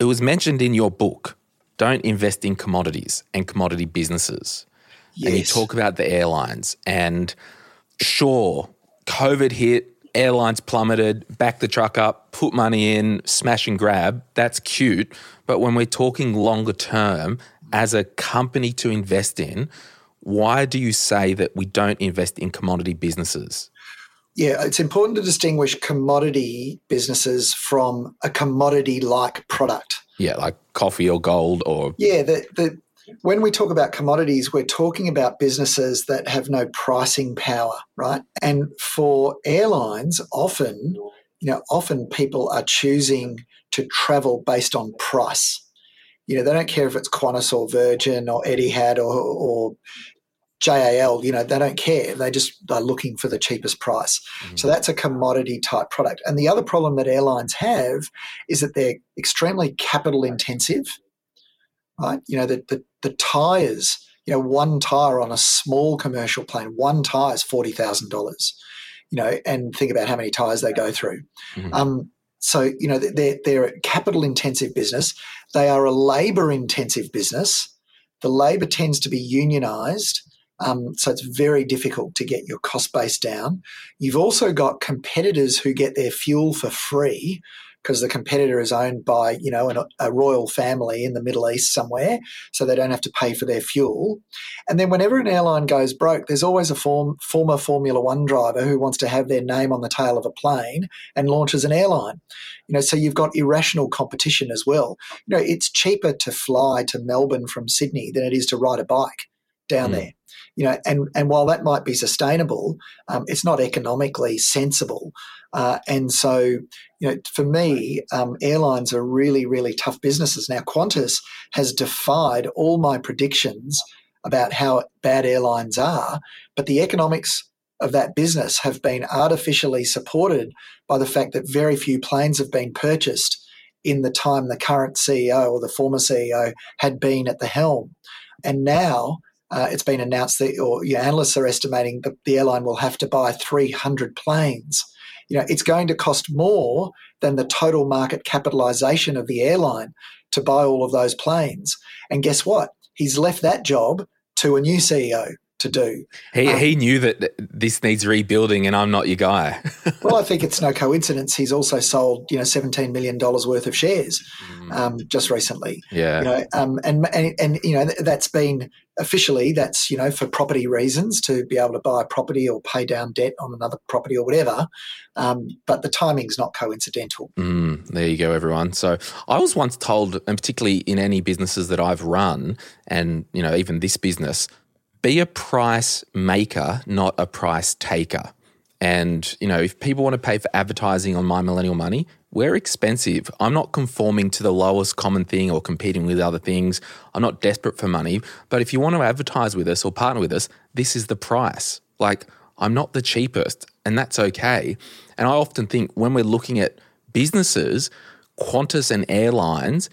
It was mentioned in your book. Don't invest in commodities and commodity businesses. Yes. And you talk about the airlines and sure COVID hit, airlines plummeted, back the truck up, put money in, smash and grab. That's cute. But when we're talking longer term, as a company to invest in, why do you say that we don't invest in commodity businesses? Yeah, it's important to distinguish commodity businesses from a commodity like product. Yeah, like coffee or gold or. Yeah, the, the, when we talk about commodities, we're talking about businesses that have no pricing power, right? And for airlines, often, you know, often people are choosing to travel based on price. You know, they don't care if it's Qantas or Virgin or Etihad or, or JAL, you know, they don't care. They just are looking for the cheapest price. Mm-hmm. So that's a commodity type product. And the other problem that airlines have is that they're extremely capital intensive right? You know, the, the, the tires, you know, one tire on a small commercial plane, one tire is $40,000, you know, and think about how many tires they go through. Mm-hmm. Um, so, you know, they're, they're a capital intensive business. They are a labor intensive business. The labor tends to be unionized. Um, so it's very difficult to get your cost base down. You've also got competitors who get their fuel for free because the competitor is owned by you know an, a royal family in the Middle East somewhere, so they don't have to pay for their fuel. And then whenever an airline goes broke, there's always a form, former Formula One driver who wants to have their name on the tail of a plane and launches an airline. You know, so you've got irrational competition as well. You know, it's cheaper to fly to Melbourne from Sydney than it is to ride a bike down mm. there you know, and and while that might be sustainable, um, it's not economically sensible. Uh, and so, you know, for me, um, airlines are really, really tough businesses. Now, Qantas has defied all my predictions about how bad airlines are, but the economics of that business have been artificially supported by the fact that very few planes have been purchased in the time the current CEO or the former CEO had been at the helm. And now uh, it's been announced that, or you know, analysts are estimating that the airline will have to buy 300 planes. You know, it's going to cost more than the total market capitalization of the airline to buy all of those planes. And guess what? He's left that job to a new CEO to do. He, um, he knew that this needs rebuilding, and I'm not your guy. well, I think it's no coincidence. He's also sold you know 17 million dollars worth of shares mm. um, just recently. Yeah, you know, um, and, and and you know that's been officially that's you know for property reasons to be able to buy a property or pay down debt on another property or whatever. Um, but the timing's not coincidental. Mm, there you go, everyone. So I was once told, and particularly in any businesses that I've run, and you know even this business be a price maker, not a price taker. And, you know, if people want to pay for advertising on My Millennial Money, we're expensive. I'm not conforming to the lowest common thing or competing with other things. I'm not desperate for money. But if you want to advertise with us or partner with us, this is the price. Like, I'm not the cheapest, and that's okay. And I often think when we're looking at businesses, Qantas and airlines,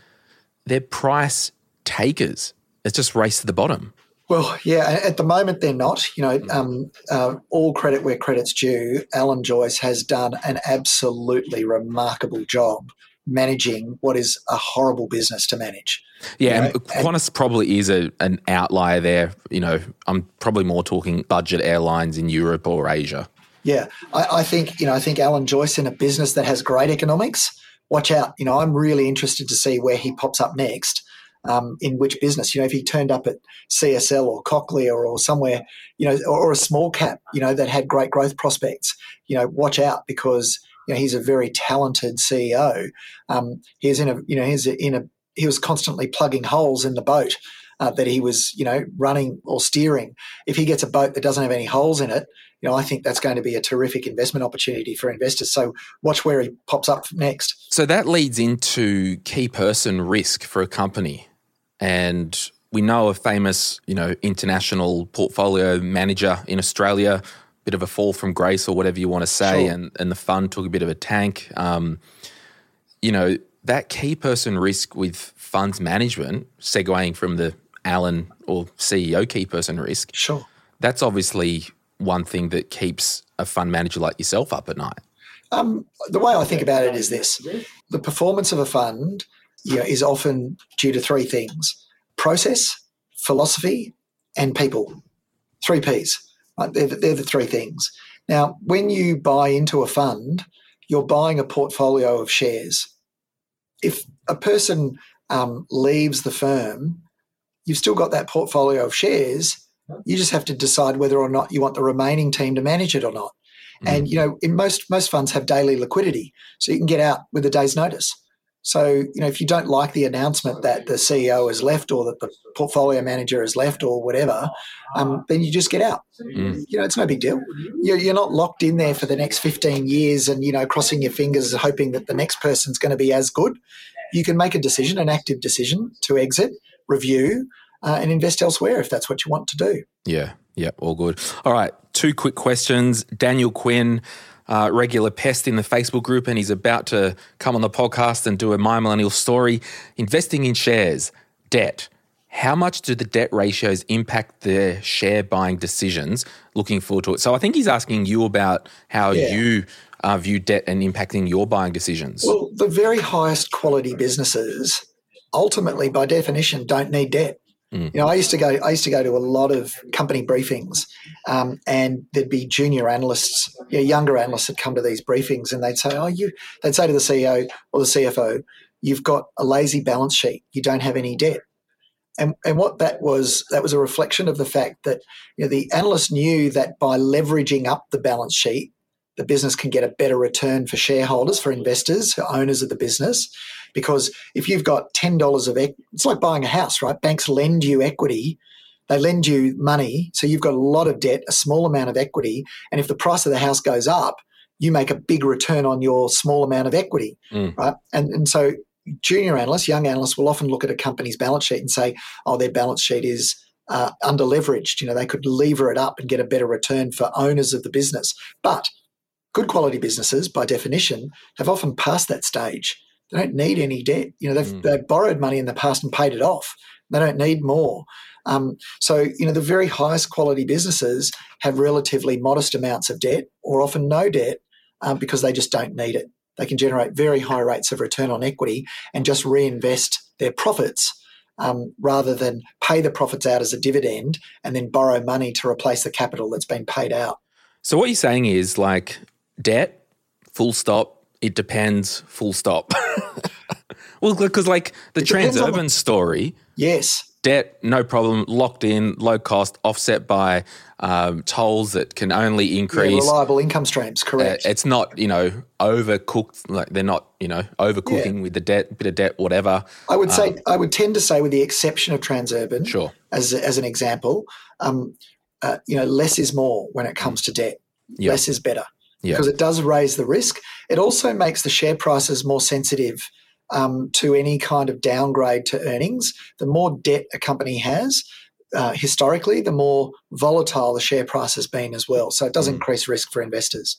they're price takers. It's just race to the bottom. Well, yeah, at the moment they're not. You know, um, uh, all credit where credit's due. Alan Joyce has done an absolutely remarkable job managing what is a horrible business to manage. Yeah, you know, and Qantas and, probably is a, an outlier there. You know, I'm probably more talking budget airlines in Europe or Asia. Yeah, I, I think you know I think Alan Joyce in a business that has great economics. Watch out. You know, I'm really interested to see where he pops up next um, in which business. You know, if he turned up at CSL or Cochlear or, somewhere, you know, or, or, a small cap, you know, that had great growth prospects, you know, watch out because you know he's a very talented CEO. Um, he's in a, you know, he's in a, he was constantly plugging holes in the boat. Uh, that he was, you know, running or steering. If he gets a boat that doesn't have any holes in it, you know, I think that's going to be a terrific investment opportunity for investors. So watch where he pops up next. So that leads into key person risk for a company. And we know a famous, you know, international portfolio manager in Australia, bit of a fall from grace or whatever you want to say, sure. and, and the fund took a bit of a tank. Um, you know, that key person risk with funds management, segueing from the Alan or CEO key person risk. Sure. That's obviously one thing that keeps a fund manager like yourself up at night. Um, the way I think about it is this the performance of a fund you know, is often due to three things process, philosophy, and people. Three P's. Right? They're, they're the three things. Now, when you buy into a fund, you're buying a portfolio of shares. If a person um, leaves the firm, you've still got that portfolio of shares. You just have to decide whether or not you want the remaining team to manage it or not. Mm. And you know, in most most funds have daily liquidity, so you can get out with a day's notice. So, you know, if you don't like the announcement that the CEO has left or that the portfolio manager has left or whatever, um, then you just get out. Mm. You know, it's no big deal. You're, you're, not locked in there for the next 15 years and, you know, crossing your fingers hoping that the next person's going to be as good. You can make a decision, an active decision to exit, review, uh, and invest elsewhere if that's what you want to do. Yeah, yeah, all good. All right, two quick questions. Daniel Quinn uh, regular pest in the Facebook group, and he's about to come on the podcast and do a My Millennial story. Investing in shares, debt. How much do the debt ratios impact their share buying decisions? Looking forward to it. So I think he's asking you about how yeah. you uh, view debt and impacting your buying decisions. Well, the very highest quality businesses ultimately, by definition, don't need debt. Mm. You know, I used to go. I used to go to a lot of company briefings, um, and there'd be junior analysts, you know, younger analysts that come to these briefings, and they'd say, "Oh, you," they'd say to the CEO or the CFO, "You've got a lazy balance sheet. You don't have any debt." And, and what that was, that was a reflection of the fact that you know, the analyst knew that by leveraging up the balance sheet, the business can get a better return for shareholders, for investors, for owners of the business. Because if you've got $10 of equity, it's like buying a house, right? Banks lend you equity, they lend you money. So you've got a lot of debt, a small amount of equity. And if the price of the house goes up, you make a big return on your small amount of equity, mm. right? And, and so junior analysts, young analysts will often look at a company's balance sheet and say, oh, their balance sheet is uh, under leveraged. You know, they could lever it up and get a better return for owners of the business. But good quality businesses, by definition, have often passed that stage. They don't need any debt. You know, they've, mm. they've borrowed money in the past and paid it off. They don't need more. Um, so, you know, the very highest quality businesses have relatively modest amounts of debt or often no debt um, because they just don't need it. They can generate very high rates of return on equity and just reinvest their profits um, rather than pay the profits out as a dividend and then borrow money to replace the capital that's been paid out. So, what you're saying is like debt, full stop, it depends, full stop. well, because like the Transurban the, story. Yes. Debt, no problem, locked in, low cost, offset by um, tolls that can only increase. Yeah, reliable income streams, correct. Uh, it's not, you know, overcooked. Like they're not, you know, overcooking yeah. with the debt, bit of debt, whatever. I would say, um, I would tend to say, with the exception of Transurban, sure, as as an example, um, uh, you know, less is more when it comes to debt. Yep. Less is better because it does raise the risk. It also makes the share prices more sensitive um, to any kind of downgrade to earnings. The more debt a company has, uh, historically, the more volatile the share price has been as well. So it does mm. increase risk for investors.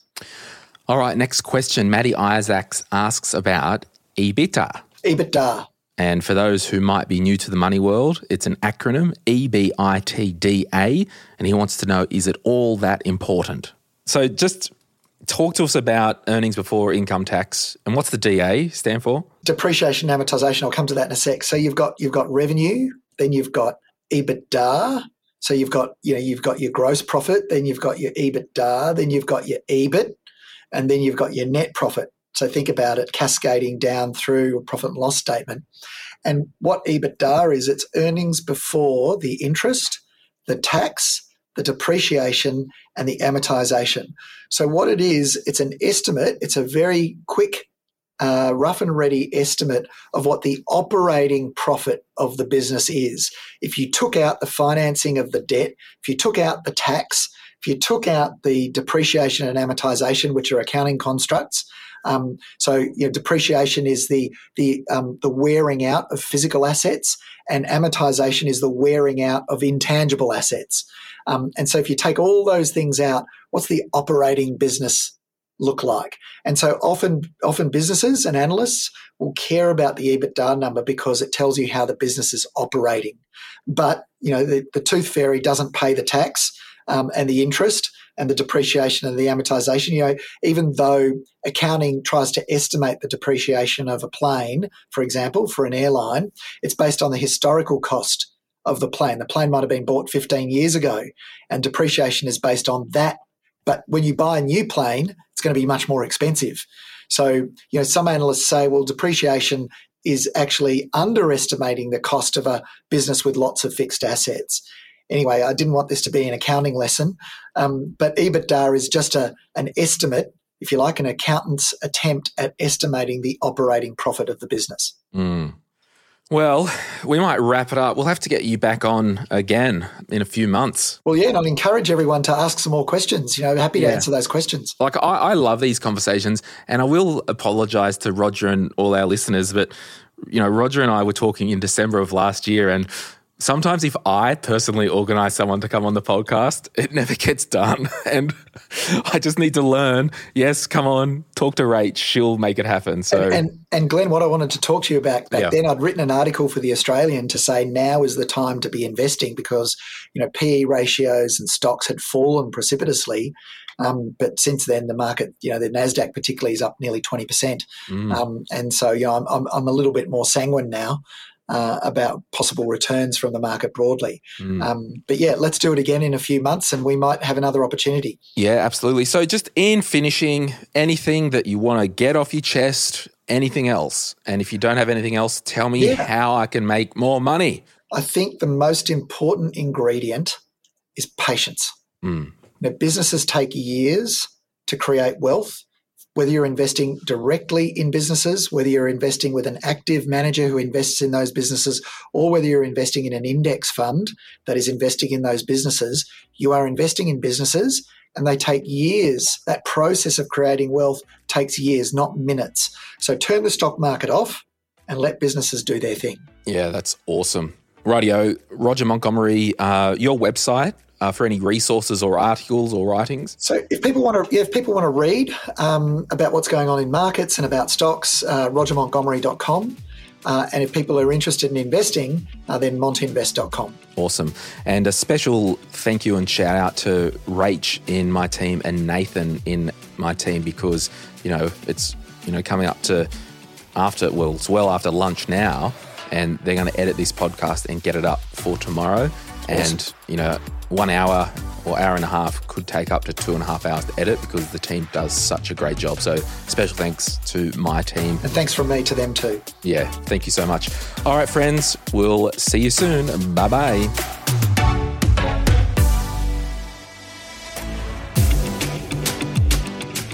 All right, next question. Maddie Isaacs asks about EBITDA. EBITDA. And for those who might be new to the money world, it's an acronym EBITDA. And he wants to know is it all that important? So just talk to us about earnings before income tax and what's the DA stand for? Depreciation and amortization. I'll come to that in a sec. So you've got you've got revenue, then you've got EBITDA. So you've got you know you've got your gross profit, then you've got your EBITDA, then you've got your EBIT, and then you've got your net profit. So think about it cascading down through a profit and loss statement. And what EBITDA is, it's earnings before the interest, the tax, the depreciation, and the amortization. So what it is, it's an estimate. It's a very quick, uh, rough and ready estimate of what the operating profit of the business is. If you took out the financing of the debt, if you took out the tax, if you took out the depreciation and amortization, which are accounting constructs, um, so you know, depreciation is the the um, the wearing out of physical assets, and amortization is the wearing out of intangible assets. Um, and so if you take all those things out, what's the operating business look like? And so often often businesses and analysts will care about the EBITDA number because it tells you how the business is operating. But you know the, the tooth fairy doesn't pay the tax um, and the interest and the depreciation and the amortization. You know, even though accounting tries to estimate the depreciation of a plane, for example, for an airline, it's based on the historical cost of the plane. The plane might have been bought 15 years ago, and depreciation is based on that. But when you buy a new plane, it's going to be much more expensive. So, you know, some analysts say, well, depreciation is actually underestimating the cost of a business with lots of fixed assets anyway, I didn't want this to be an accounting lesson, um, but EBITDA is just a, an estimate, if you like, an accountant's attempt at estimating the operating profit of the business. Mm. Well, we might wrap it up. We'll have to get you back on again in a few months. Well, yeah, and I'd encourage everyone to ask some more questions. You know, happy to yeah. answer those questions. Like, I, I love these conversations, and I will apologize to Roger and all our listeners, but, you know, Roger and I were talking in December of last year, and sometimes if I personally organize someone to come on the podcast, it never gets done. And I just need to learn. Yes, come on, talk to Rach. She'll make it happen. So and, and, and Glen, what I wanted to talk to you about back yeah. then, I'd written an article for the Australian to say now is the time to be investing because you know PE ratios and stocks had fallen precipitously. Um, but since then, the market, you know, the Nasdaq particularly is up nearly twenty percent, mm. um, and so you know, I'm, I'm, I'm a little bit more sanguine now uh, about possible returns from the market broadly. Mm. Um, but yeah, let's do it again in a few months and we might have another opportunity. Yeah, absolutely. So, just in finishing, anything that you want to get off your chest, anything else? And if you don't have anything else, tell me yeah. how I can make more money. I think the most important ingredient is patience. Mm. Now, businesses take years to create wealth whether you're investing directly in businesses, whether you're investing with an active manager who invests in those businesses, or whether you're investing in an index fund that is investing in those businesses, you are investing in businesses and they take years. That process of creating wealth takes years, not minutes. So turn the stock market off and let businesses do their thing. Yeah, that's awesome. Radio, Roger Montgomery, uh, your website, uh, for any resources or articles or writings? So, if people want to, if people want to read um, about what's going on in markets and about stocks, uh, RogerMontgomery.com. Uh, and if people are interested in investing, uh, then montinvest.com. Awesome. And a special thank you and shout out to Rach in my team and Nathan in my team because, you know, it's, you know, coming up to after, well, it's well after lunch now, and they're going to edit this podcast and get it up for tomorrow. And, you know, one hour or hour and a half could take up to two and a half hours to edit because the team does such a great job. So, special thanks to my team. And thanks from me to them too. Yeah, thank you so much. All right, friends, we'll see you soon. Bye bye.